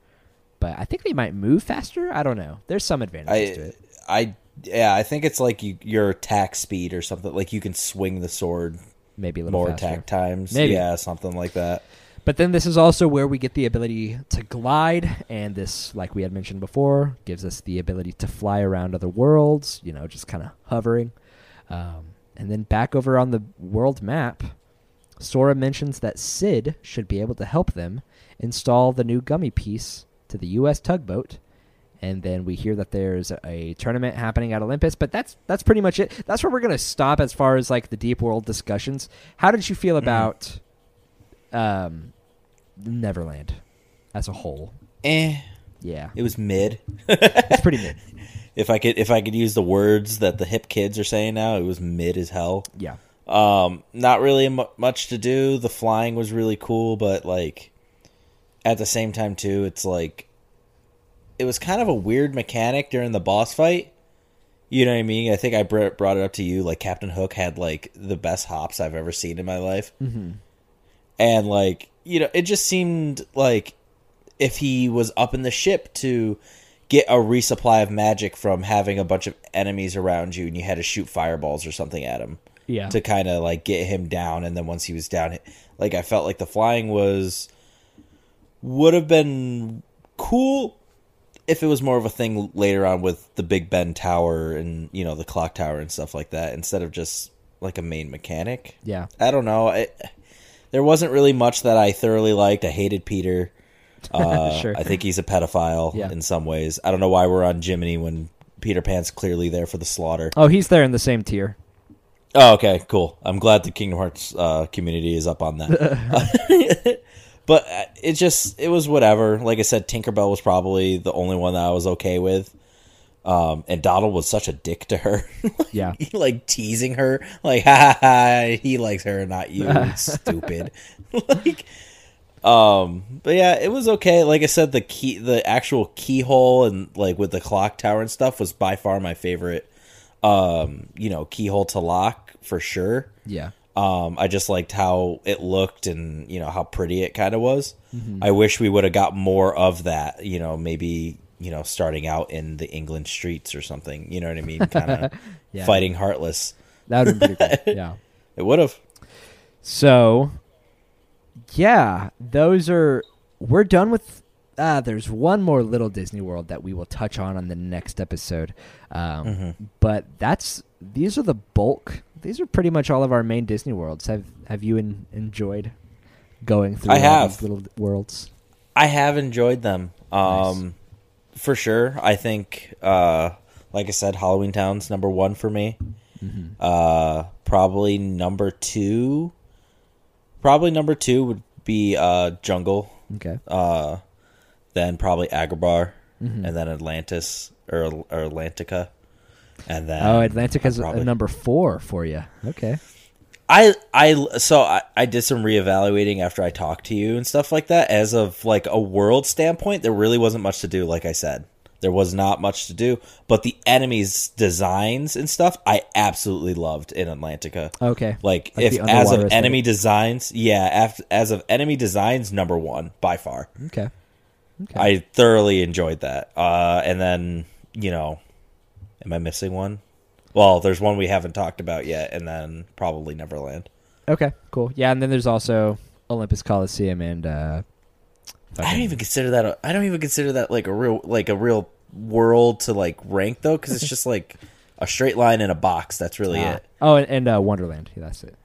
But I think they might move faster. I don't know. There's some advantages to it. I yeah. I think it's like you, your attack speed or something. Like you can swing the sword Maybe a little more faster. attack times. Maybe. Yeah, something like that. But then this is also where we get the ability to glide, and this, like we had mentioned before, gives us the ability to fly around other worlds. You know, just kind of hovering. Um, and then back over on the world map, Sora mentions that Cid should be able to help them install the new gummy piece to the U.S. tugboat. And then we hear that there's a tournament happening at Olympus, but that's that's pretty much it. That's where we're gonna stop as far as like the deep world discussions. How did you feel about um, Neverland as a whole? Eh. Yeah, It was mid. it's pretty mid. If I could if I could use the words that the hip kids are saying now, it was mid as hell. Yeah, Um, not really mu much to do. The flying was really cool, but like at the same time too, it's like it was kind of a weird mechanic during the boss fight. You know what I mean? I think I br- brought it up to you. Like Captain Hook had like the best hops I've ever seen in my life, mm-hmm. and like you know, it just seemed like if he was up in the ship to get a resupply of magic from having a bunch of enemies around you, and you had to shoot fireballs or something at him yeah, to kind of like get him down and then once he was down like i felt like the flying was would have been cool if it was more of a thing later on with the big ben tower and you know the clock tower and stuff like that instead of just like a main mechanic yeah. i don't know I, there wasn't really much that i thoroughly liked i hated peter uh, Sure. i think he's a pedophile Yeah. in some ways i don't know why we're on jiminy when peter pan's clearly there for the slaughter Oh, he's there in the same tier. Oh, okay, cool. I'm glad the Kingdom Hearts uh, community is up on that. but uh, it just it was whatever. Like I said, Tinkerbell was probably the only one that I was okay with. Um, and Donald was such a dick to her, Yeah, he, like teasing her, like ha ha ha, he likes her, not you, stupid. like, um, but yeah, it was okay. Like I said, the key, the actual keyhole, and like with the clock tower and stuff, was by far my favorite. Um, you know, keyhole to lock for sure. yeah, Um, I just liked how it looked and you know how pretty it kind of was. I wish we would have got more of that. You know, maybe you know starting out in the England streets or something. You know what I mean? Kind of Yeah. fighting heartless. that would be pretty cool. Yeah. It would have. So yeah, those are. We're done with. Uh, there's one more little Disney World that we will touch on on the next episode, um, Mhm. but that's these are the bulk. These are pretty much all of our main Disney worlds. Have Have you en- enjoyed going through I have. these little worlds? I have enjoyed them. Nice. Um, for sure. I think, uh, like I said, Halloween Town's number one for me. Mm-hmm. Uh, probably number two. Probably number two would be uh, Jungle. Okay. Uh, then probably Agrabah, Mhm. and then Atlantis or, or Atlantica, and then Oh, Atlantica's probably- a number four for you. Okay. I I so I, I did some reevaluating after I talked to you and stuff like that. As of like a world standpoint, there really wasn't much to do. Like I said, there was not much to do. But the enemies' designs and stuff, I absolutely loved in Atlantica. Okay. Like, Like if as of enemy designs, yeah, as of enemy designs, number one by far. Okay. Okay. I thoroughly enjoyed that. Uh, and then you know, am I missing one? Well, there's one we haven't talked about yet, and then probably Neverland. okay. Cool. Yeah, and then there's also Olympus Coliseum and. uh I don't even consider that. A, I don't even consider that like a real like a real world to like rank though, because it's just like a straight line in a box. That's really Ah. it. Oh, and, and uh, Wonderland. Yeah, that's it.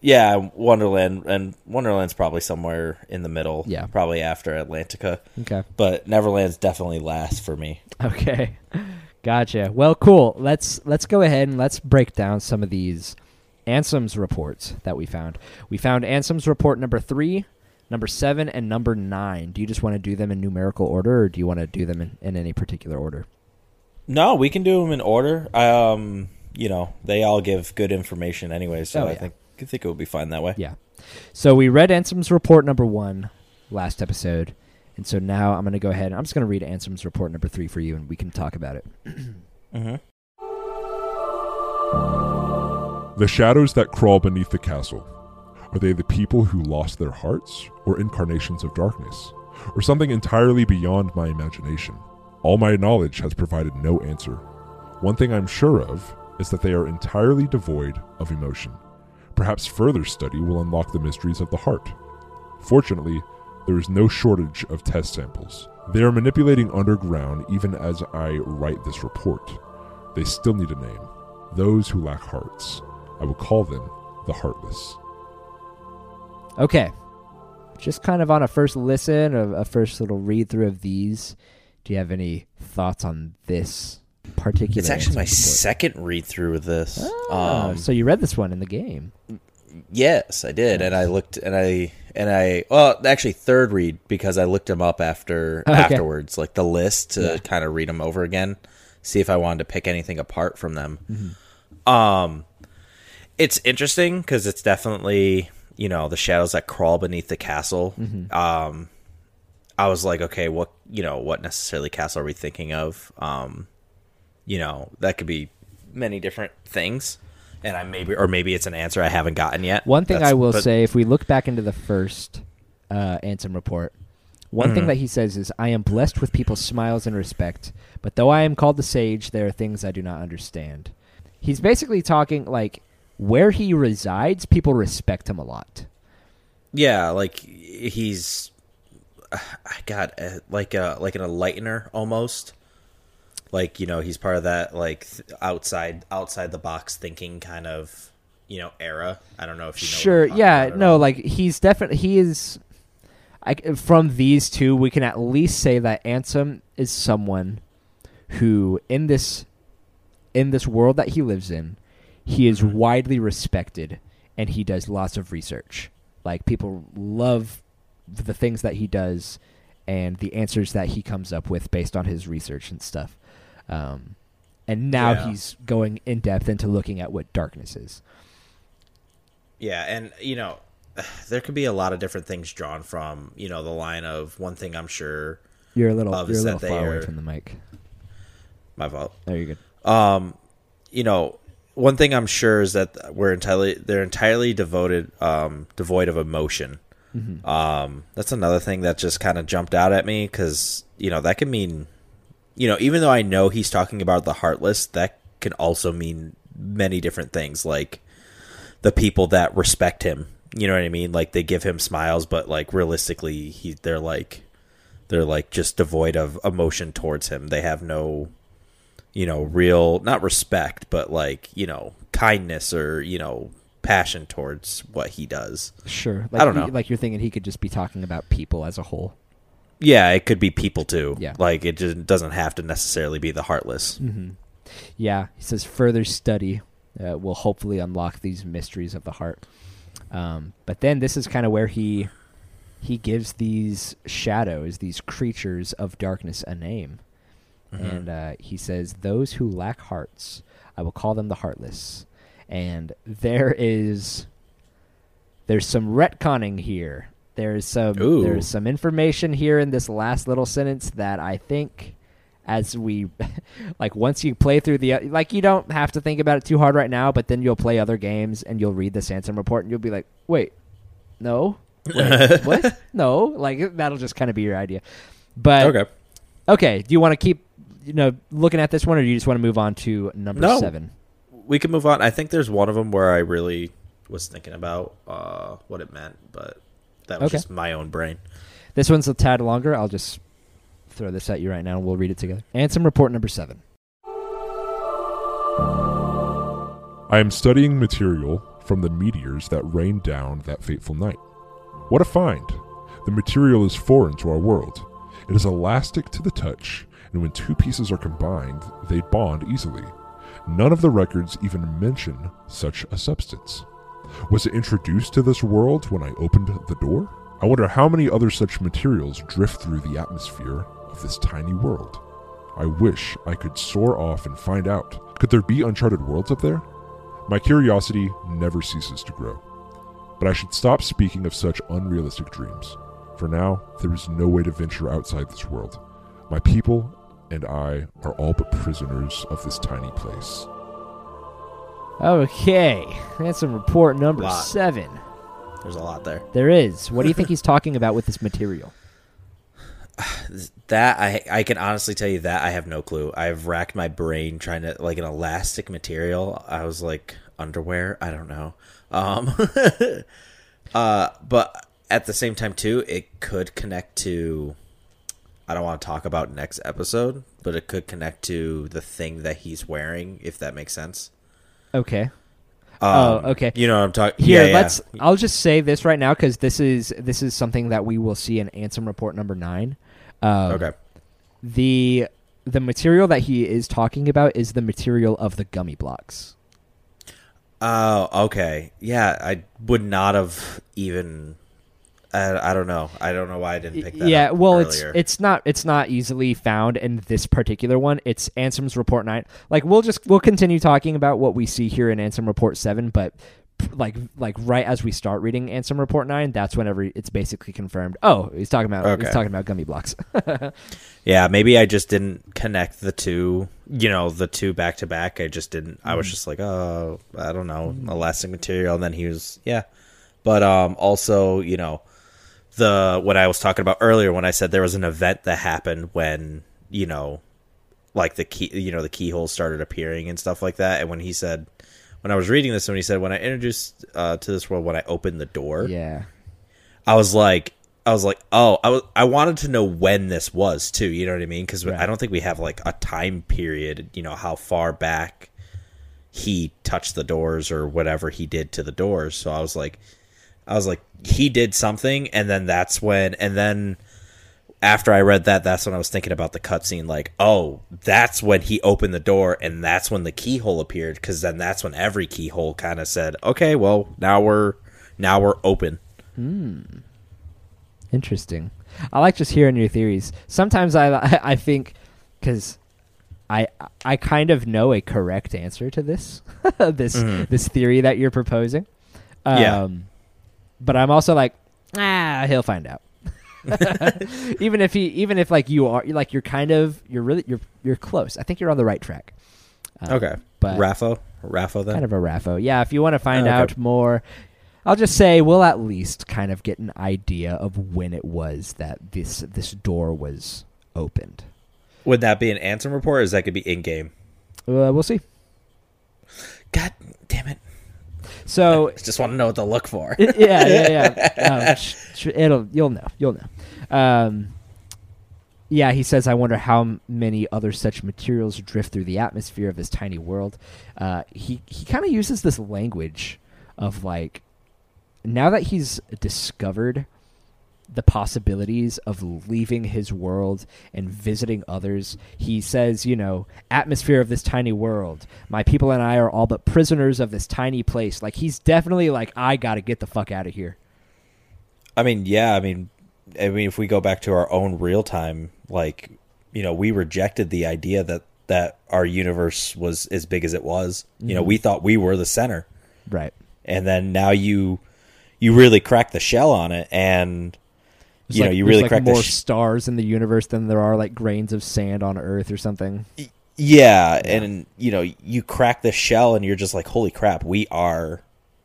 Yeah, Wonderland and Wonderland's probably somewhere in the middle. Yeah. probably after Atlantica, Okay. but Neverland's definitely last for me. Okay. Gotcha. Well, cool. Let's let's go ahead and let's break down some of these Ansem's reports that we found. We found Ansem's report number three, number seven, and number nine. Do you just want to do them in numerical order, or do you want to do them in, in any particular order? No, we can do them in order. Um, you know, they all give good information anyway, so Oh, I think I think it would be fine that way. Yeah. So we read Ansem's report number one last episode, and so now I'm going to go ahead and I'm just going to read Ansem's report number three for you, and we can talk about it. mm-hmm. The shadows that crawl beneath the castle. Are they the people who lost their hearts, or incarnations of darkness, or something entirely beyond my imagination? All my knowledge has provided no answer. One thing I'm sure of is that they are entirely devoid of emotion. Perhaps further study will unlock the mysteries of the heart. Fortunately, there is no shortage of test samples. They are manipulating underground even as I write this report. They still need a name. Those who lack hearts. I will call them the heartless. Okay. Just kind of on a first listen, a, a first little read through of these. Do you have any thoughts on this particular? It's actually my report? second read through of this. Ah, um, so you read this one in the game. Yes, I did, and I looked, and I, and I, well, actually, third read because I looked them up after Okay. afterwards, like the list to Yeah. kind of read them over again, see if I wanted to pick anything apart from them. Mm-hmm. Um, it's interesting because it's definitely you know the shadows that crawl beneath the castle. Mm-hmm. Um, I was like, okay, what you know, what necessarily castle are we thinking of? Um, you know, that could be many different things. And I maybe, or maybe it's an answer I haven't gotten yet. One thing That's- I will but- say, if we look back into the first uh, Ansem report, one thing Mhm. that he says is, "I am blessed with people's smiles and respect, but though I am called the sage, there are things I do not understand." He's basically talking like where he resides, people respect him a lot. Yeah, like he's, I got uh, like a like an enlightener almost. Like you know, he's part of that like th- outside outside the box thinking kind of you know era. I don't know if you know. Sure, yeah, no, all. like he's definitely he is. I, from these two, we can at least say that Ansem is someone who, in this, in this world that he lives in, he is Mhm. widely respected, and he does lots of research. Like people love the things that he does, and the answers that he comes up with based on his research and stuff. Um, and now Yeah. he's going in depth into looking at what darkness is. Yeah, and you know, there could be a lot of different things drawn from you know the line of one thing I'm sure. You're a little, you're a little far away from the mic. My fault. There you go. um, you know, one thing I'm sure is that we're entirely they're entirely devoted, um, devoid of emotion. Mm-hmm. Um, that's another thing that just kind of jumped out at me because you know that can mean, you know, even though I know he's talking about the heartless, that can also mean many different things, like the people that respect him You know what I mean? Like they give him smiles, but like realistically, he they're like they're like just devoid of emotion towards him. They have no, you know, real not respect, but like you know kindness or you know passion towards what he does. Sure. like I don't he- know. Like you're thinking he could just be talking about people as a whole. Yeah, it could be people too. Yeah. like it just doesn't have to necessarily be the heartless. Mm-hmm. Yeah, he says further study uh, will hopefully unlock these mysteries of the heart. Um, but then this is kind of where he he gives these shadows, these creatures of darkness, a name, Mhm. and uh, he says, "Those who lack hearts, I will call them the heartless." And there is there's some retconning here. There's some Ooh. there's some information here in this last little sentence that I think as we like once you play through the like you don't have to think about it too hard right now but then you'll play other games and you'll read the Ansem report and you'll be like wait no wait, what no like that'll just kind of be your idea but okay. okay do you want to keep you know looking at this one or do you just want to move on to number No. 7 we can move on. I think there's one of them where I really was thinking about uh, what it meant, but that was Okay. just my own brain. this one's a tad longer I'll just throw this at you right now and we'll read it together Ansem report number 7 I am studying material from the meteors that rained down that fateful night. What a find! The material is foreign to our world. It is elastic to the touch, and when two pieces are combined, they bond easily. None of the records even mention such a substance. Was it introduced to this world when I opened the door? I wonder how many other such materials drift through the atmosphere of this tiny world. I wish I could soar off and find out. Could there be uncharted worlds up there? My curiosity never ceases to grow. But I should stop speaking of such unrealistic dreams. For now, there is no way to venture outside this world. My people and I are all but prisoners of this tiny place. Okay Ansem report number Lot. 7 There's a lot there. there is what do you think he's talking about with this material That I I can honestly tell you that I have no clue. I've racked my brain trying to like an elastic material. I was like underwear. I don't know. Um, uh, but at the same time too, it could connect to. I don't want to talk about next episode, but it could connect to the thing that he's wearing, if that makes sense. Okay Um, Oh, okay. You know what I'm talking. Here, yeah, yeah. let's. I'll just say this right now because this is this is something that we will see in Ansem report number nine. Um, Okay. The the material that he is talking about is the material of the gummy blocks. Oh, okay. Yeah, I would not have even. I, I don't know. I don't know why I didn't pick that. yeah, well, earlier. it's it's not it's not easily found in this particular one. It's Ansem's report nine. Like we'll just we'll continue talking about what we see here in Ansem report seven, but like like right as we start reading Ansem report nine, that's whenever it's basically confirmed. Oh, he's talking about Okay. he's talking about gummy blocks. Yeah, maybe I just didn't connect the two. You know, the two back to back. I just didn't. I Mm. was just like, oh, I don't know, elastic material. And then he was, yeah. But um, also, you know, the what I was talking about earlier when I said there was an event that happened when you know, like the key, you know, the keyhole started appearing and stuff like that. And when he said, when I was reading this, when he said, when I introduced uh, to this world, when I opened the door, yeah. I was like, I was like, oh, I was, I wanted to know when this was too. You know what I mean? Because Right. I don't think we have like a time period. You know how far back he touched the doors or whatever he did to the doors. So I was like, I was like, he did something, and then that's when, and then after I read that, that's when I was thinking about the cutscene. Like, oh, that's when he opened the door, and that's when the keyhole appeared. Because then that's when every keyhole kind of said, okay, well, now we're now we're open. Hmm. Interesting. I like just hearing your theories. Sometimes I I think because I I kind of know a correct answer to this this Mhm. this theory that you're proposing. Um, Yeah. But I'm also like, ah, he'll find out. even if he, even if like you are, like you're kind of, you're really, you're you're close. I think you're on the right track. Um, Okay. but Raffo? Raffo then? kind of a raffo. Yeah, if you want to find Oh, okay. out more, I'll just say we'll at least kind of get an idea of when it was that this this door was opened. Would that be an Ansem report or is that could be in game? Uh, we'll see. God damn it. So Just want to know what to look for. yeah, yeah, yeah. Um, sh- sh- it'll you'll know, you'll know. Um, yeah, he says, "I wonder how many other such materials drift through the atmosphere of this tiny world." Uh, he he kind of uses this language of like, now that he's discovered the possibilities of leaving his world and visiting others. He says, you know, atmosphere of this tiny world. My people and I are all but prisoners of this tiny place. Like he's definitely like, I gotta get the fuck out of here. I mean, yeah, I mean, I mean, if we go back to our own real time, like, you know, we rejected the idea that that our universe was as big as it was. You know, mm-hmm. we thought we were the center, Right. and then now you you really crack the shell on it, and There's you know, like- you really like crack more sh- stars in the universe than there are like grains of sand on Earth or something. yeah, and you know, you crack the shell, and you're just like, holy crap, we are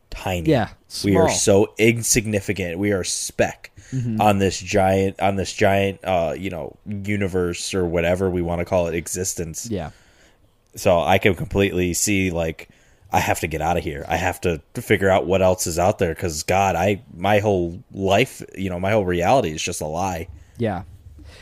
tiny. Yeah, we are so insignificant. We are speck Mm-hmm. on this giant on this giant uh you know universe or whatever we want to call it existence. Yeah. So I can completely see like I have to get out of here. I have to figure out what else is out there cuz god, I my whole life, you know, my whole reality is just a lie. Yeah.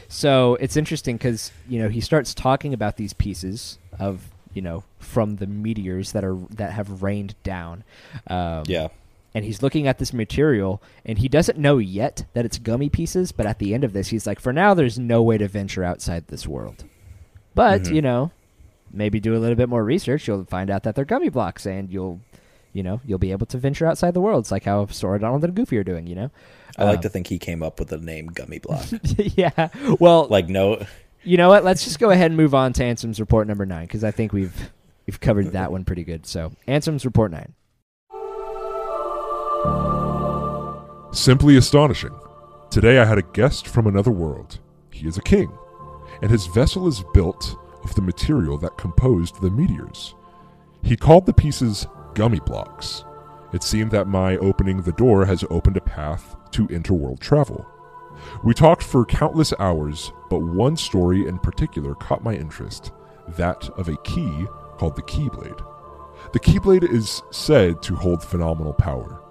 So it's interesting because you know he starts talking about these pieces of you know from the meteors that are that have rained down. Um, Yeah. And he's looking at this material, and he doesn't know yet that it's gummy pieces. But at the end of this, he's like, "For now, there's no way to venture outside this world." But Mm-hmm. you know, maybe do a little bit more research. You'll find out that they're gummy blocks, and you'll, you know, you'll be able to venture outside the world. It's like how Sora, Donald, and Goofy are doing. You know. I like Um, to think he came up with the name Gummy Block. yeah. Well, like no you know what? Let's just go ahead and move on to Ansem's report number nine because I think we've we've covered that one pretty good. So Ansem's report nine. Simply astonishing. Today I had a guest from another world. He is a king, and his vessel is built of the material that composed the meteors. He called the pieces gummy blocks. It seemed that my opening the door has opened a path to interworld travel. We talked for countless hours, but one story in particular caught my interest that of a key called the Keyblade. The Keyblade is said to hold phenomenal power.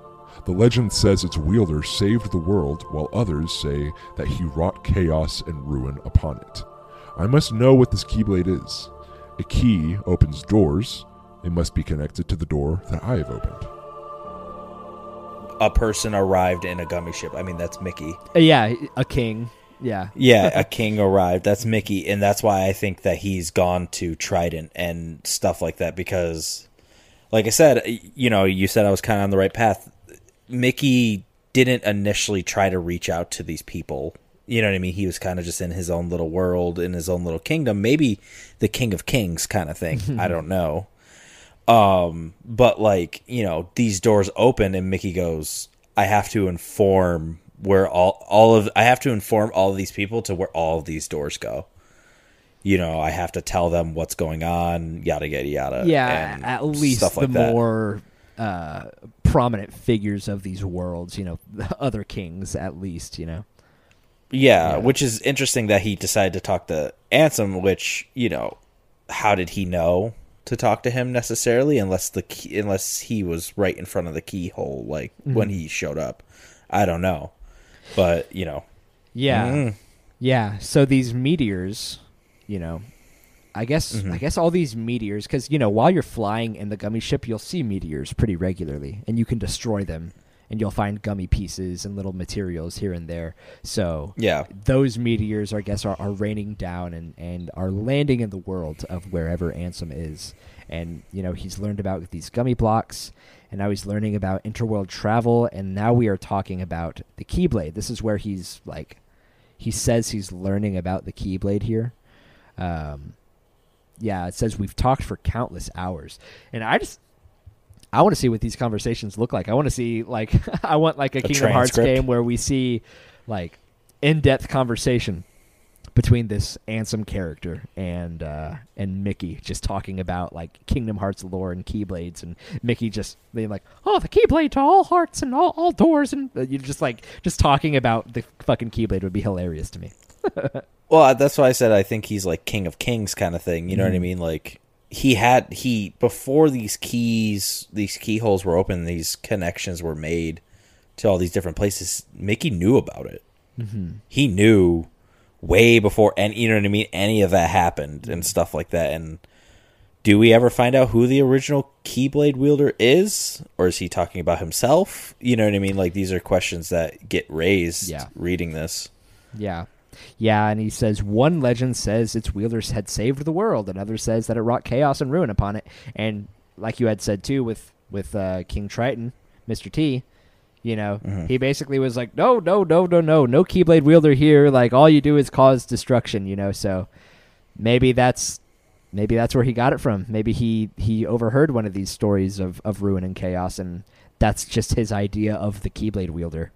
The legend says its wielder saved the world, while others say that he wrought chaos and ruin upon it. I must know what this Keyblade is. A key opens doors. It must be connected to the door that I have opened. a person arrived in a gummy ship. I mean, that's Mickey. Uh, yeah, a king. Yeah. Yeah, a king arrived. That's Mickey, and that's why I think that he's gone to Trident and stuff like that because like I said, you know, you said I was kind of on the right path. Mickey didn't initially try to reach out to these people. You know what I mean? He was kind of just in his own little world, in his own little kingdom. Maybe the king of kings kind of thing. I don't know. Um, but like, you know, these doors open and Mickey goes, I have to inform where all all of I have to inform all of these people to where all these doors go. You know, I have to tell them what's going on, yada yada yada. Yeah, and at least stuff like the that. more uh, prominent figures of these worlds, you know, the other kings, at least, you know. Yeah, Yeah. which is interesting that he decided to talk to Ansem, which, you know, how did he know to talk to him necessarily unless the key, unless he was right in front of the keyhole like when he showed up. I don't know. But, you know, Yeah. Mm. Yeah. So these meteors, you know, I guess Mm-hmm. I guess all these meteors cuz you know, while you're flying in the gummy ship, you'll see meteors pretty regularly and you can destroy them and you'll find gummy pieces and little materials here and there. So yeah. those meteors, I guess, are, are raining down and, and are landing in the world of wherever Ansem is. And, you know, he's learned about these gummy blocks, and now he's learning about interworld travel, and now we are talking about the Keyblade. This is where he's, like, he says he's learning about the Keyblade here. Um, yeah, it says we've talked for countless hours. And I just, I want to see what these conversations look like. I want to see, like, I want, like, a, Kingdom Hearts game where we see, like, in-depth conversation between this Ansem character and uh, and Mickey, just talking about like Kingdom Hearts lore and Keyblades, and Mickey just being like, "Oh, the Keyblade to all hearts and all, all doors," and uh, you just like just talking about the fucking Keyblade would be hilarious to me. Well, that's why I said I think he's like king of kings kind of thing. You know Mm-hmm. what I mean? Like he had he before these keys these keyholes were open these connections were made to all these different places mickey knew about it mm-hmm. he knew way before and you know what i mean any of that happened and stuff like that and do we ever find out who the original keyblade wielder is or is he talking about himself you know what i mean like these are questions that get raised Yeah. reading this Yeah. Yeah, and he says one legend says its wielders had saved the world, another says that it wrought chaos and ruin upon it. And like you had said too with with uh, King Triton, Mr. T, you know, he basically was like, "No, no, no, no, no, no Keyblade wielder here. Like all you do is cause destruction." You know, so maybe that's maybe that's where he got it from. Maybe he he overheard one of these stories of of ruin and chaos, and that's just his idea of the Keyblade wielder.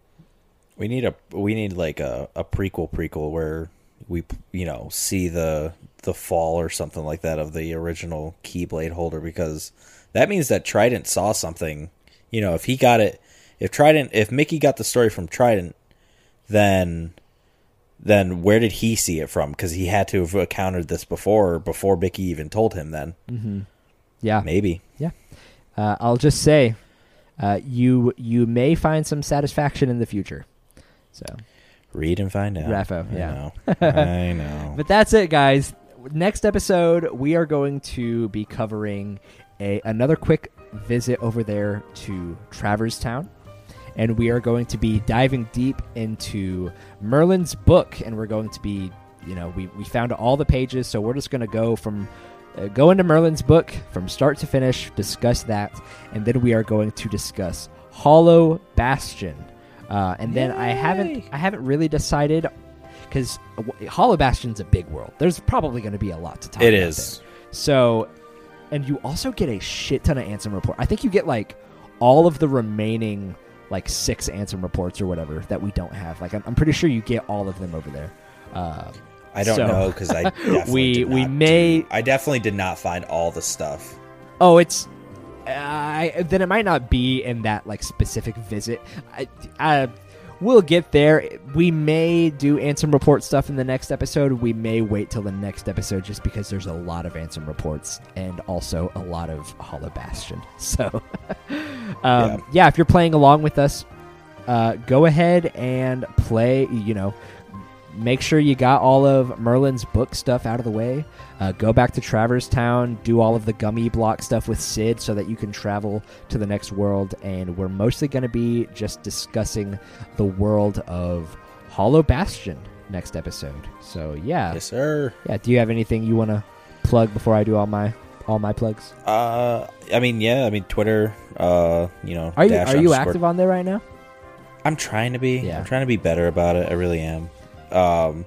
We need a we need like a, a prequel prequel where we you know see the the fall or something like that of the original Keyblade holder because that means that Trident saw something. You know, if he got it, if Trident, if Mickey got the story from Trident, then then where did he see it from? Because he had to have encountered this before before Mickey even told him. Then Yeah, maybe Yeah, uh, I'll just say, uh, you you may find some satisfaction in the future. So, read and find out. Raffo, I yeah. know. I know. but that's it, guys. Next episode, we are going to be covering a another quick visit over there to Traverse Town, and we are going to be diving deep into Merlin's book, and we're going to be, you know, we we found all the pages, so we're just going to go from uh, go into Merlin's book from start to finish, discuss that, and then we are going to discuss Hollow Bastion. Uh, and then I haven't I haven't really decided because Hollow Bastion's a big world. There's probably going to be a lot to talk It about is. there. So, and you also get a shit ton of Ansem report. I think you get like all of the remaining like six Ansem reports or whatever that we don't have. Like I'm, I'm pretty sure you get all of them over there. Uh, I don't So- know because I definitely We- did we may- do- I definitely did not find all the stuff. Oh, it's. I then it might not be in that like specific visit. I, I, we'll get there. We may do Ansem report stuff in the next episode. We may wait till the next episode just because there's a lot of Ansem reports and also a lot of Hollow Bastion. So, um, Yeah. yeah. if you're playing along with us, uh, go ahead and play. You know, make sure you got all of Merlin's book stuff out of the way. Uh, go back to Traverse Town, do all of the gummy block stuff with Cid so that you can travel to the next world. And we're mostly going to be just discussing the world of Hollow Bastion next episode. So yeah, Yes, sir. yeah. Do you have anything you want to plug before I do all my all my plugs? Uh, I mean, yeah. I mean, Twitter. Uh, you know, Are you dash are you active on there right now? I'm trying to be. Yeah. I'm trying to be better about it. I really am. Um,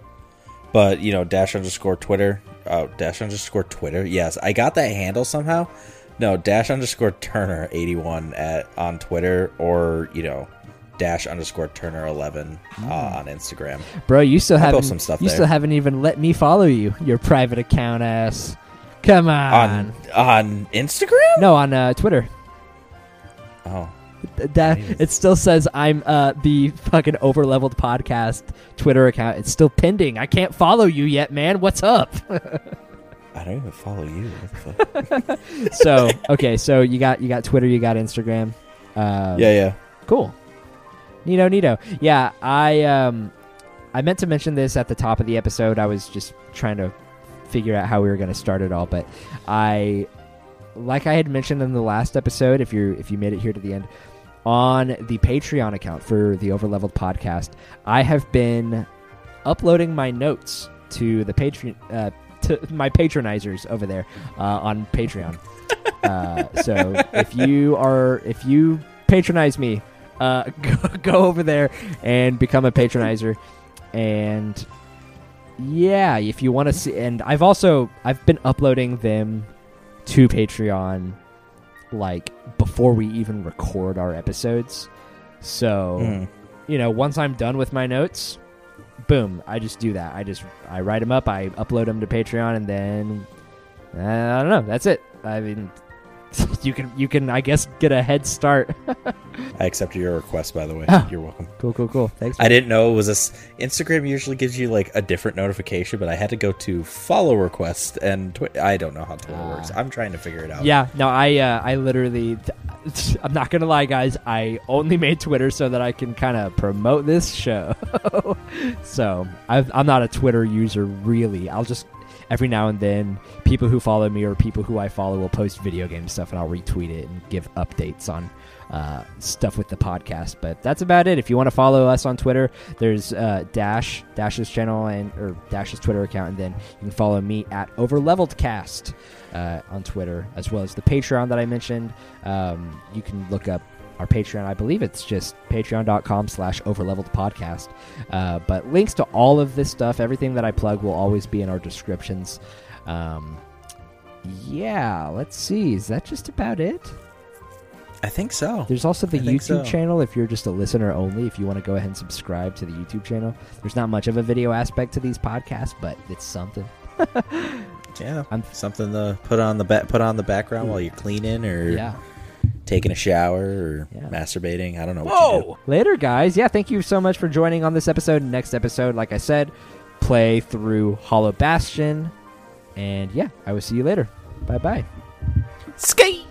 but you know, dash underscore Twitter. Oh, dash underscore Twitter. Yes, I got that handle somehow. No, dash underscore Turner eighty one at on Twitter or you know, dash underscore Turner eleven uh, on Instagram. Bro, you still I'll haven't some stuff you there. still haven't even let me follow you. Your private account ass. Come on. On on Instagram. no, on uh, Twitter. Oh, That it still says I'm uh, the fucking overleveled podcast Twitter account. It's still pending. I can't follow you yet, man. What's up? I don't even follow you. What the fuck? so okay, so you got you got Twitter, you got Instagram. Um, yeah, yeah. Cool. Nito, Nito. Yeah, I um, I meant to mention this at the top of the episode. I was just trying to figure out how we were going to start it all, but I, like I had mentioned in the last episode, if you if you made it here to the end, on the Patreon account for the Overleveled podcast, I have been uploading my notes to the Patreon. Uh, to my patronizers over there uh, on Patreon. Uh, so if you are if you patronize me, uh, go, go over there and become a patronizer. And yeah, if you want to see, and I've also I've been uploading them to Patreon like before we even record our episodes. So Mm. you know, once I'm done with my notes, boom, I just do that. I just I write them up, I upload them to Patreon, and then uh, I don't know. That's it. I mean, you can you can I guess get a head start. I accepted your request, by the way. Oh. You're welcome. cool, cool, cool. Thanks. I didn't know it was a s- Instagram usually gives you like a different notification, but I had to go to follow request and twi- I don't know how Twitter Ah. works. I'm trying to figure it out. Yeah, no, I uh, I literally I'm not gonna lie, guys. I only made Twitter so that I can kind of promote this show. so I've, I'm not a Twitter user really. I'll just every now and then people who follow me or people who I follow will post video game stuff and I'll retweet it and give updates on uh, stuff with the podcast. But that's about it. If you want to follow us on Twitter, there's uh, Dash Dash's channel and or Dash's Twitter account, and then you can follow me at OverLeveledCast uh, on Twitter, as well as the Patreon that I mentioned. Um, you can look up our Patreon. I believe it's just patreon.com slash overleveled podcast. Uh, but links to all of this stuff, everything that I plug, will always be in our descriptions. Um, yeah, let's see. Is that just about it? I think so. There's also the YouTube so. channel if you're just a listener only. If you want to go ahead and subscribe to the YouTube channel, there's not much of a video aspect to these podcasts, but it's something. Yeah, I'm- something to put on the ba- put on the background while you're cleaning or Yeah. Taking a shower or Yeah. masturbating. I don't know what you do. Later, guys. Yeah, thank you so much for joining on this episode. Next episode, like I said, play through Hollow Bastion. And yeah, I will see you later. Bye bye. Skate.